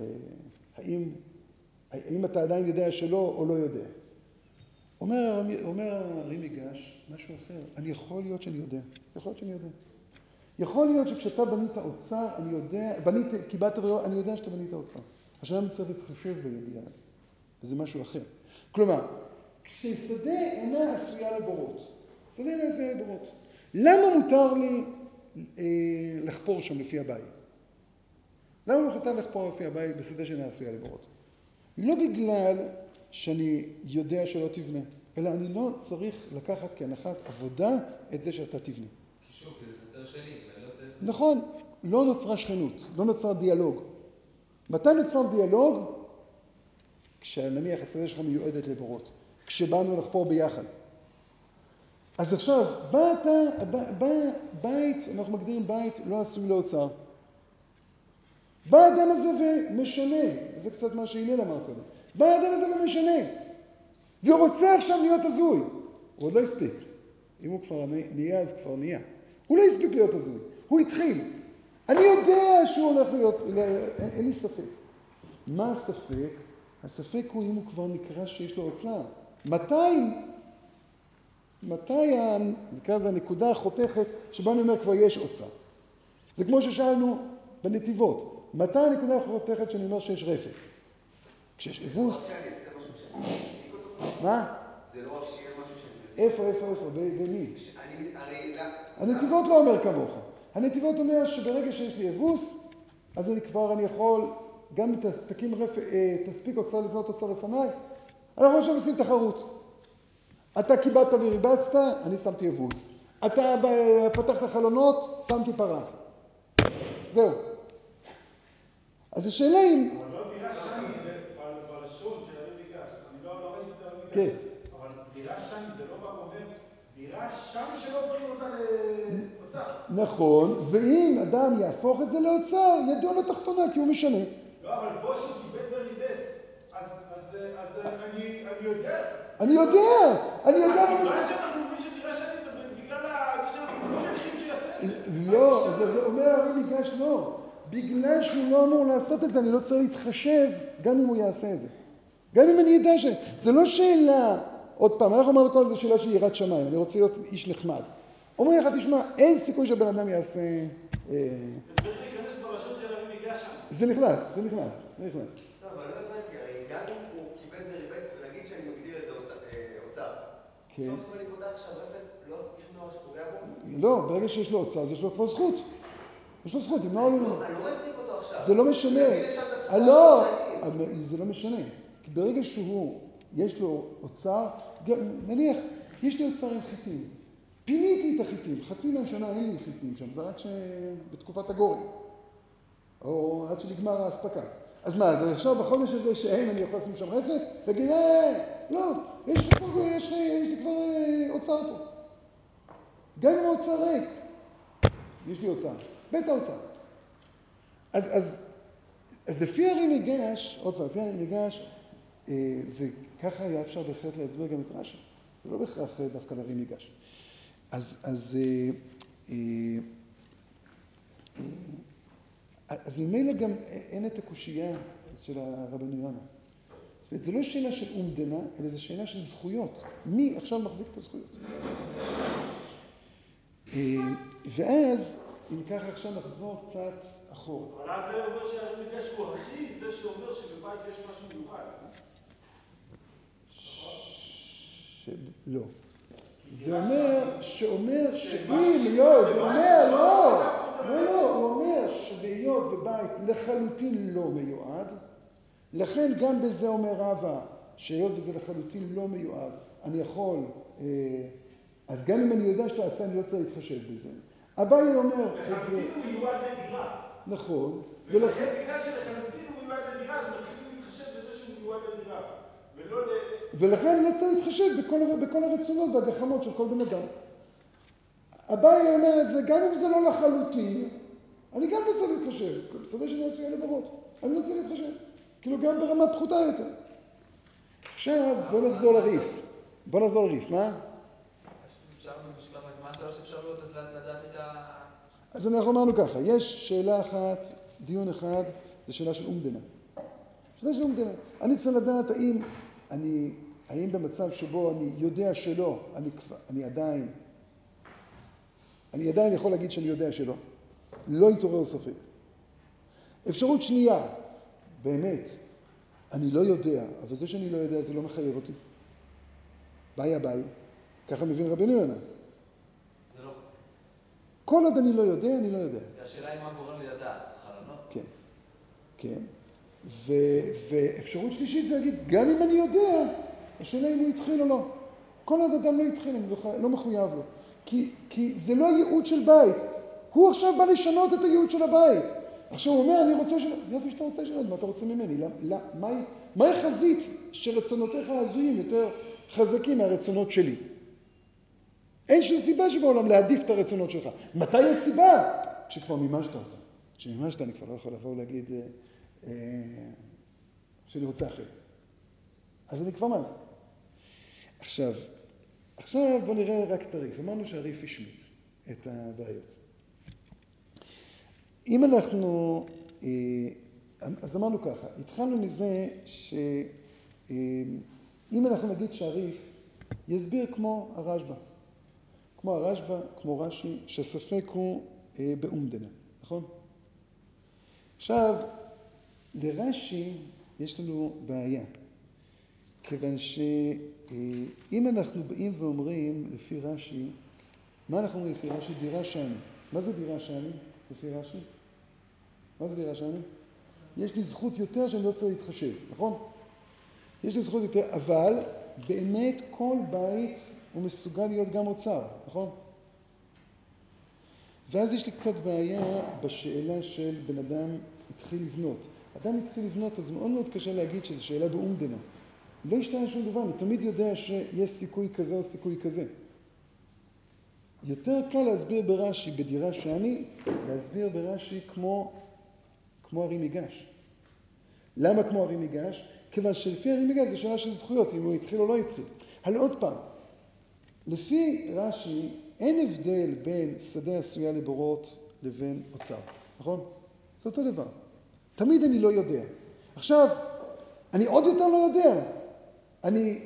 אה, האם, האם אתה עדיין יודע שלא או לא יודע? אומר, אומר הרי מיגש משהו אחר, אני יכול להיות שאני יודע, יכול להיות שאני יודע. יכול להיות שכשאתה בנית אוצר, אני יודע, בנית, קיבלת בריאות, אני יודע שאתה בנית אוצר. עכשיו אני צריך להתחשב בידיעה הזאת, וזה משהו אחר. כלומר, כששדה אינה עשויה לבורות, שדה אינה עשויה לבורות, למה מותר לי אה, לחפור שם לפי הבית? למה מותר לחפור לפי הבית בשדה שאינה עשויה לבורות? לא בגלל שאני יודע שלא תבנה, אלא אני לא צריך לקחת כהנחת עבודה את זה שאתה תבנה. שוב, כי זה חצר שלי, ואני לא צריך... נכון, לא נוצרה שכנות, לא נוצר דיאלוג. מתי נוצר דיאלוג? כשנניח השדה שלך מיועדת לבורות. כשבאנו לחפור ביחד. אז עכשיו, בא אתה, בא, בא, בית, אנחנו מגדירים בית לא עשוי לאוצר. בא האדם הזה ומשנה, זה קצת מה שהלל אמר קודם. בא האדם הזה ומשנה, ורוצה עכשיו להיות הזוי. הוא עוד לא הספיק. אם הוא כבר נהיה, אז כבר נהיה. הוא לא הספיק להיות הזוי, הוא התחיל. אני יודע שהוא הולך להיות, אין, אין לי ספק. מה הספק? הספק הוא אם הוא כבר נקרא שיש לו אוצר. מתי, מתי, נקרא לזה הנקודה החותכת שבה אני אומר כבר יש אוצר. זה כמו ששאלנו בנתיבות, מתי הנקודה החותכת שאני אומר שיש רפת? כשיש אבוס? מה? זה לא רק שיהיה משהו שאני. איפה, איפה, איפה? במי? הנתיבות לא אומר כמוך. הנתיבות אומר שברגע שיש לי אבוס, אז אני כבר, אני יכול, גם אם. אה, תספיק אוצר לבנות אוצר לפניי, אנחנו עכשיו עושים תחרות. אתה קיבלת וריבצת, אני שמתי אבוס. אתה פתחת חלונות, שמתי פרה. זהו. אז השאלה אם... אבל לא דירה שני, זה בלשון של הרי ניגש. אני לא לא ראיתי את הרי ניגש. כן. אבל דירה שני זה לא בא ואומר, דירה שני שלא הופכים אותה לאוצר. נכון, ואם אדם יהפוך את זה לאוצר, ידוע לתחתונה כי הוא משנה. לא, אבל פה שהוא כיבד וריבץ, אז אז, אז אני יודע. אני יודע, אני יודע. הסיבה שאנחנו אומרים שדירה שני זה בגלל זה שאנחנו לא מניחים שיעשה את זה. לא, אז זה אומר הרי ניגש לא. בגלל שהוא לא אמור לעשות את זה, אני לא צריך להתחשב גם אם הוא יעשה את זה. גם אם אני אדע ש... זה לא שאלה, עוד פעם, אנחנו אמרנו קודם, זו שאלה של יראת שמיים, אני רוצה להיות איש נחמד. אומרים לך, תשמע, אין סיכוי שבן אדם יעשה... זה צריך להיכנס בלשון של ניגש שם. זה נכנס, זה נכנס, זה נכנס. לא, אבל לא הבנתי, הרי גם אם הוא קיבל וריבץ, ונגיד שאני מגדיר את זה אות- אה, אוצר. כן. לא? לא, ברגע שיש לו אוצר, אז יש לו כבר זכות. יש לו זכות, אם לא... אני לא- אני לא מצדיק אותו עכשיו. זה לא משנה. לא, זה לא משנה. כי ברגע שהוא, יש לו אוצר, נניח, יש לי אוצר עם חיטים. פיניתי את החיטים, חצי מהשנה אין לי חיטים שם, זה רק. בתקופת הגורן. או עד שנגמר האספקה. אז מה, אז עכשיו בחודש הזה שאין, אני יכול לשים שם רפת? להגיד, אה, לא, יש לי פה, יש לי, יש לי כבר אה, אוצר פה. גם אם האוצר ריק, יש לי אוצר. בית האוצר. אז, אז, אז לפי הרי מיגש, עוד פעם, לפי הרי מיגש, אה, וככה היה אפשר בהחלט להסביר גם את רש"י. זה לא בהכרח אה, דווקא להרי מיגש. אז, אז, אה, אז ממילא גם אין את הקושייה של הרבנו יונה. זאת אומרת, זה לא שאלה של אומדנה, אלא זו שאלה של זכויות. מי עכשיו מחזיק את הזכויות? ואז, אם ככה עכשיו נחזור קצת אחורה. אבל אז זה אומר ניגש הוא הכי זה שאומר שבבית יש משהו מיוחד. לא. זה אומר, שאומר שאם, לא, זה אומר, לא, לא, לא, הוא אומר שבהיות בבית לחלוטין לא מיועד, לכן גם בזה אומר רבא, שהיות וזה לחלוטין לא מיועד, אני יכול, אה, אז גם אם אני יודע שאתה עושה, אני לא צריך להתחשב בזה. אביי אומר את זה, לחלוטין הוא מיועד לדירה. נכון, ולכן, בגלל שלחלוטין הוא מיועד לדירה, אז מתחילים להתחשב בזה שהוא מיועד לדירה. ולא ל... ולכן לא צריך להתחשב בכל, בכל הרצונות והגחמות של כל בן אדם. אביי אומר את זה, גם אם זה לא לחלוטין, אני גם לא צריך להתחשב. בסדר שאני עושה לבבות. אני לא צריך להתחשב. כאילו גם ברמה פחותה יותר. עכשיו, בוא נחזור לריף. בוא נחזור לריף, מה? אפשרויות אז אנחנו אמרנו ככה, יש שאלה אחת, דיון אחד, זה שאלה של אומדנה. שאלה של אומדנה. אני צריך לדעת האם אני, האם במצב שבו אני יודע שלא, אני, אני עדיין, אני עדיין יכול להגיד שאני יודע שלא. לא יתעורר ספק. אפשרות שנייה, באמת, אני לא יודע, אבל זה שאני לא יודע זה לא מחייב אותי. ביי הביי, ככה מבין רבנו יונה. כל עוד אני לא יודע, אני לא יודע. השאלה היא מה גורם לי לדעת, חלונות? כן, כן. ו, ואפשרות שלישית זה להגיד, גם אם אני יודע, השאלה אם הוא התחיל או לא. כל עוד אדם לא התחיל, אני לא, לא מחויב לו. כי, כי זה לא ייעוד של בית. הוא עכשיו בא לשנות את הייעוד של הבית. עכשיו הוא אומר, אני רוצה לשנות, יופי שאתה רוצה לשנות, מה אתה רוצה ממני? למ, למ, מהי, מהי חזית שרצונותיך ההזויים יותר חזקים מהרצונות שלי. אין שום סיבה שבעולם להעדיף את הרצונות שלך. מתי יש סיבה? כשכבר מימשת אותם. כשמימשת אני כבר לא יכול לבוא ולהגיד אה, אה, שאני רוצה אחרת. אז אני כבר מה זה. עכשיו, עכשיו בואו נראה רק את הריף. אמרנו שהריף השמיץ את הבעיות. אם אנחנו, אה, אז אמרנו ככה, התחלנו מזה שאם אנחנו נגיד שהריף יסביר כמו הרשב"א, כמו הרשב"א, כמו רש"י, שספק הוא אה, באומדנה, נכון? עכשיו, לרש"י יש לנו בעיה, כיוון שאם אנחנו באים ואומרים לפי רש"י, מה אנחנו אומרים לפי רש"י? דירה שאני. מה זה דירה שאני לפי רש"י? מה זה דירה שאני? יש לי זכות יותר שאני לא צריך להתחשב, נכון? יש לי זכות יותר, אבל באמת כל בית הוא מסוגל להיות גם אוצר, נכון? ואז יש לי קצת בעיה בשאלה של בן אדם התחיל לבנות. אדם התחיל לבנות, אז מאוד מאוד קשה להגיד שזו שאלה באומדנה. לא השתנה שום דבר, אני תמיד יודע שיש סיכוי כזה או סיכוי כזה. יותר קל להסביר ברש"י, בדירה שאני, להסביר ברש"י כמו, כמו הרי מיגש. למה כמו הרי מיגש? כיוון שלפי הרי מיגש זה שאלה של זכויות, אם הוא התחיל או לא התחיל. אבל עוד פעם, לפי רש"י אין הבדל בין שדה עשויה לבורות לבין אוצר, נכון? זה אותו דבר. תמיד אני לא יודע. עכשיו, אני עוד יותר לא יודע. אני,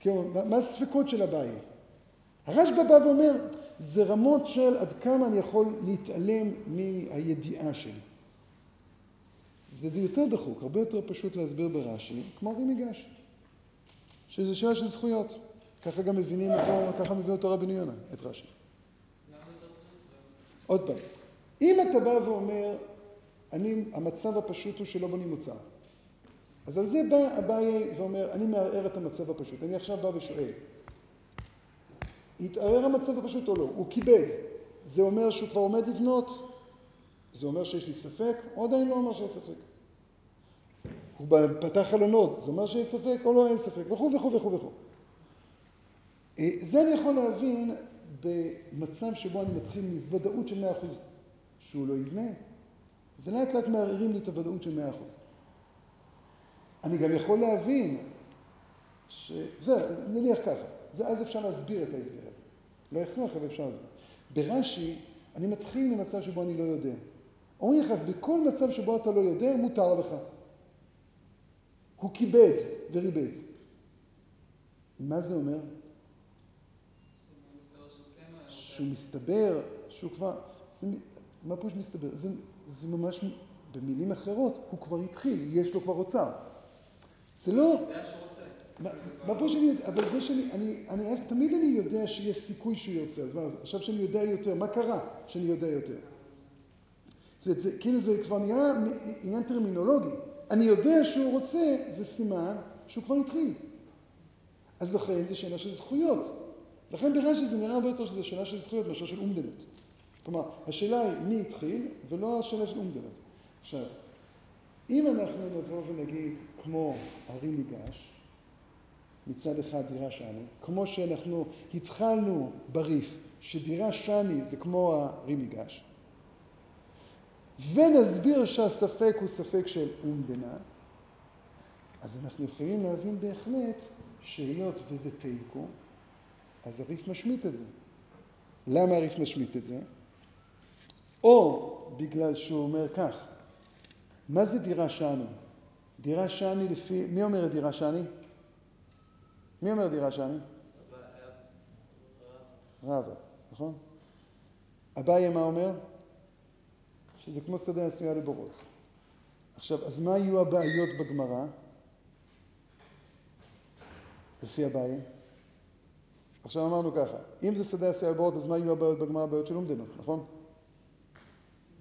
כאילו, מה הספקות של הבעיה? הרשב"א בא ואומר, זה רמות של עד כמה אני יכול להתעלם מהידיעה שלי. זה יותר דחוק, הרבה יותר פשוט להסביר ברש"י, כמו הרי מיגש, שזה שאלה של זכויות. ככה גם מבינים אותו, ככה מבין אותו רבי יונה, את רש"י. עוד פעם, אם אתה בא ואומר, אני, המצב הפשוט הוא שלא בונים מוצר, אז על זה בא אביי ואומר, אני מערער את המצב הפשוט. אני עכשיו בא ושואל, התערער המצב הפשוט או לא? הוא כיבד. זה אומר שהוא כבר עומד לבנות? זה אומר שיש לי ספק? או עדיין לא אומר שיש ספק. הוא פתח חלונות, זה אומר שיש ספק או לא אין ספק, וכו' וכו' וכו'. אה, זה אני יכול להבין במצב שבו אני מתחיל מוודאות של 100% שהוא לא יבנה, ולאט לאט מערערים לי את הוודאות של 100%. אני גם יכול להבין, שזה, נניח ככה, זה, אז אפשר להסביר את ההסבר הזה. לא הכרח, אבל אפשר להסביר. ברש"י, אני מתחיל ממצב שבו אני לא יודע. אומרים לך, בכל מצב שבו אתה לא יודע, מותר לך. הוא כיבד וריבץ. מה זה אומר? שהוא מסתבר, שהוא כבר, מה פירוש מסתבר? זה, זה ממש, במילים אחרות, הוא כבר התחיל, יש לו כבר אוצר. זה לא... מה פירוש שאני יודע? אבל זה שאני, אני, אני, תמיד אני יודע שיש סיכוי שהוא יוצא, אז מה, עכשיו שאני יודע יותר, מה קרה שאני יודע יותר? זה, זה, כאילו זה כבר נראה עניין טרמינולוגי. אני יודע שהוא רוצה, זה סימן שהוא כבר התחיל. אז לכן זה שאלה של זכויות. לכן ברש"י זה נראה הרבה יותר שזה שאלה של זכויות מאשר של אומדנות. כלומר, השאלה היא מי התחיל, ולא השאלה של אומדנות. עכשיו, אם אנחנו נבוא ונגיד כמו הרי מיגש, מצד אחד דירה שני, כמו שאנחנו התחלנו בריף, שדירה שני זה כמו הרי מיגש, ונסביר שהספק הוא ספק של אומדנה, אז אנחנו יכולים להבין בהחלט שהיות וזה תיקו, אז הריף משמיט את זה. למה הריף משמיט את זה? או בגלל שהוא אומר כך, מה זה דירה שני? דירה שני לפי, מי אומר דירה שני? מי אומר דירה שני? רבא, נכון? אביי מה אומר? שזה כמו שדה עשויה לבורות. עכשיו, אז מה יהיו הבעיות בגמרא? לפי אביי? עכשיו אמרנו ככה, אם זה שדה עשויה לבורות, אז מה יהיו הבעיות בגמרא? הבעיות של אומדנות, נכון?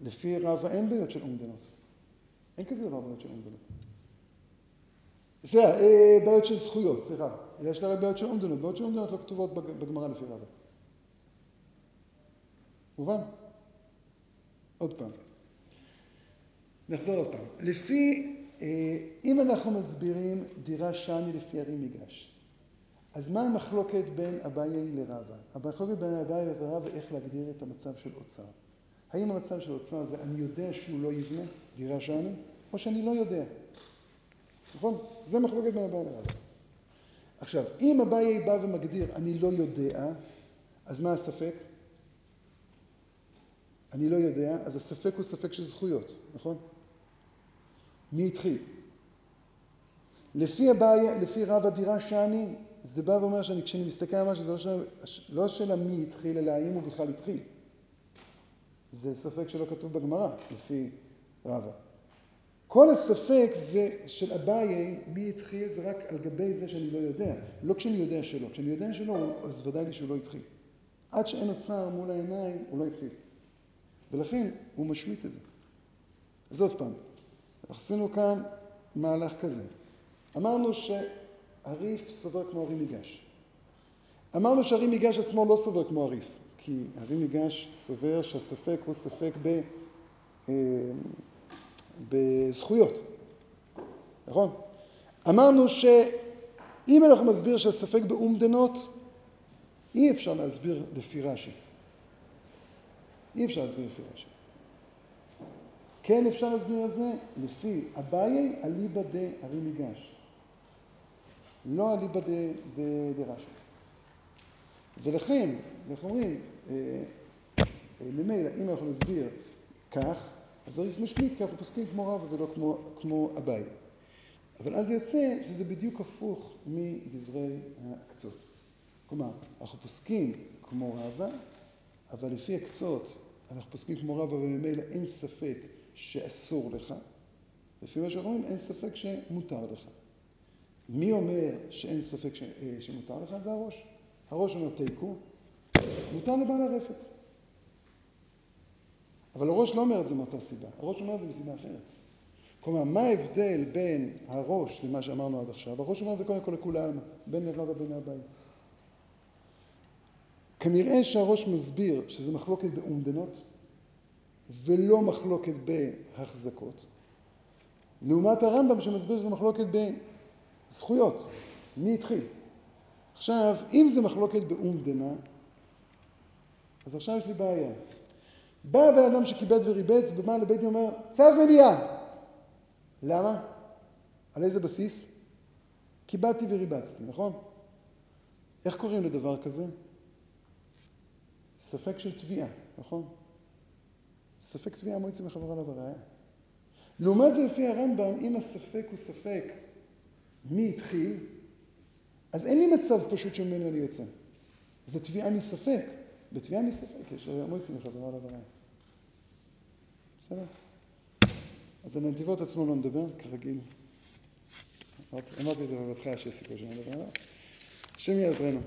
לפי רבא אין בעיות של אומדנות. אין כזה דבר בעיות של אומדנות. סליחה, אה, בעיות של זכויות, סליחה. יש לה בעיות של אומדנות. בעיות של אומדנות לא כתובות בגמרא לפי רבא. מובן? עוד פעם. נחזור עוד פעם. לפי, אה, אם אנחנו מסבירים דירה שני לפי הרי מיגש, אז מה המחלוקת בין אביי לרבא? המחלוקת בין אביי לרבא איך להגדיר את המצב של אוצר. האם המצב של אוצר זה אני יודע שהוא לא יבנה דירה שאני, או שאני לא יודע. נכון? זה מחלוקת בין אביי לרבא. עכשיו, אם אביי בא ומגדיר אני לא יודע, אז מה הספק? אני לא יודע, אז הספק הוא ספק של זכויות, נכון? מי התחיל? לפי לפי רב הדירה שאני, זה בא ואומר שאני, כשאני מסתכל על משהו, זה לא שאלה, לא מי התחיל, אלא האם הוא בכלל התחיל. זה ספק שלא כתוב בגמרא, לפי רבא. כל הספק זה של אביי, מי התחיל, זה רק על גבי זה שאני לא יודע. לא כשאני יודע שלא. כשאני יודע שלא, אז ודאי לי שהוא לא התחיל. עד שאין אוצר מול העיניים, הוא לא התחיל. ולכן הוא משמיט את זה. אז עוד פעם, עשינו כאן מהלך כזה. אמרנו שהריף סובר כמו הרי מיגש. אמרנו שהרי מיגש עצמו לא סובר כמו הריף, כי הרי מיגש סובר שהספק הוא ספק ב, אה, בזכויות, נכון? אמרנו שאם אנחנו מסביר שהספק באומדנות, אי אפשר להסביר לפי רש"י. אי אפשר להסביר לפי רש"י. כן אפשר להסביר את זה לפי אביי אליבא דהרי מיגש. לא אליבא דרש"י. ולכן, אנחנו אומרים, אה, אה, ממילא, אם אנחנו נסביר כך, אז הריף משמיט, כי אנחנו פוסקים כמו רבא ולא כמו, כמו אביי. אבל אז יוצא שזה בדיוק הפוך מדברי הקצות. כלומר, אנחנו פוסקים כמו רבא, אבל לפי הקצות אנחנו פוסקים כמו רבא וממילא אין ספק שאסור לך. לפי מה שאנחנו אומרים, אין ספק שמותר לך. מי אומר שאין ספק. אה, שמותר לך? זה הראש. הראש אומר תיקו, מותר לבעל הרפת. אבל הראש לא אומר את זה מאותה סיבה, הראש אומר את זה מסיבה אחרת. כלומר, מה ההבדל בין הראש למה שאמרנו עד עכשיו? הראש אומר את זה קודם כל עלמא, בין לרב ובין הבית. כנראה שהראש מסביר שזה מחלוקת באומדנות ולא מחלוקת בהחזקות, לעומת הרמב"ם שמסביר שזה מחלוקת בזכויות, מי התחיל? עכשיו, אם זה מחלוקת באומדנה, אז עכשיו יש לי בעיה. בא הבן אדם שכיבד וריבץ ובא לבית דין ואומר, צו מניעה. למה? על איזה בסיס? כיבדתי וריבצתי, נכון? איך קוראים לדבר כזה? ספק של תביעה, נכון? ספק תביעה מועצת מחברה עליו הראייה. לעומת זה לפי הרמב"ם, אם הספק הוא ספק מי התחיל, אז אין לי מצב פשוט שממנו אני יוצא. זה תביעה מספק. בתביעה מספק יש מועצת מחברה עליו הראייה. בסדר? אז על הנתיבות עצמו לא נדבר, כרגיל. אמרתי את זה בבתך שיש סיכוי שאני אדבר עליו. השם יעזרנו.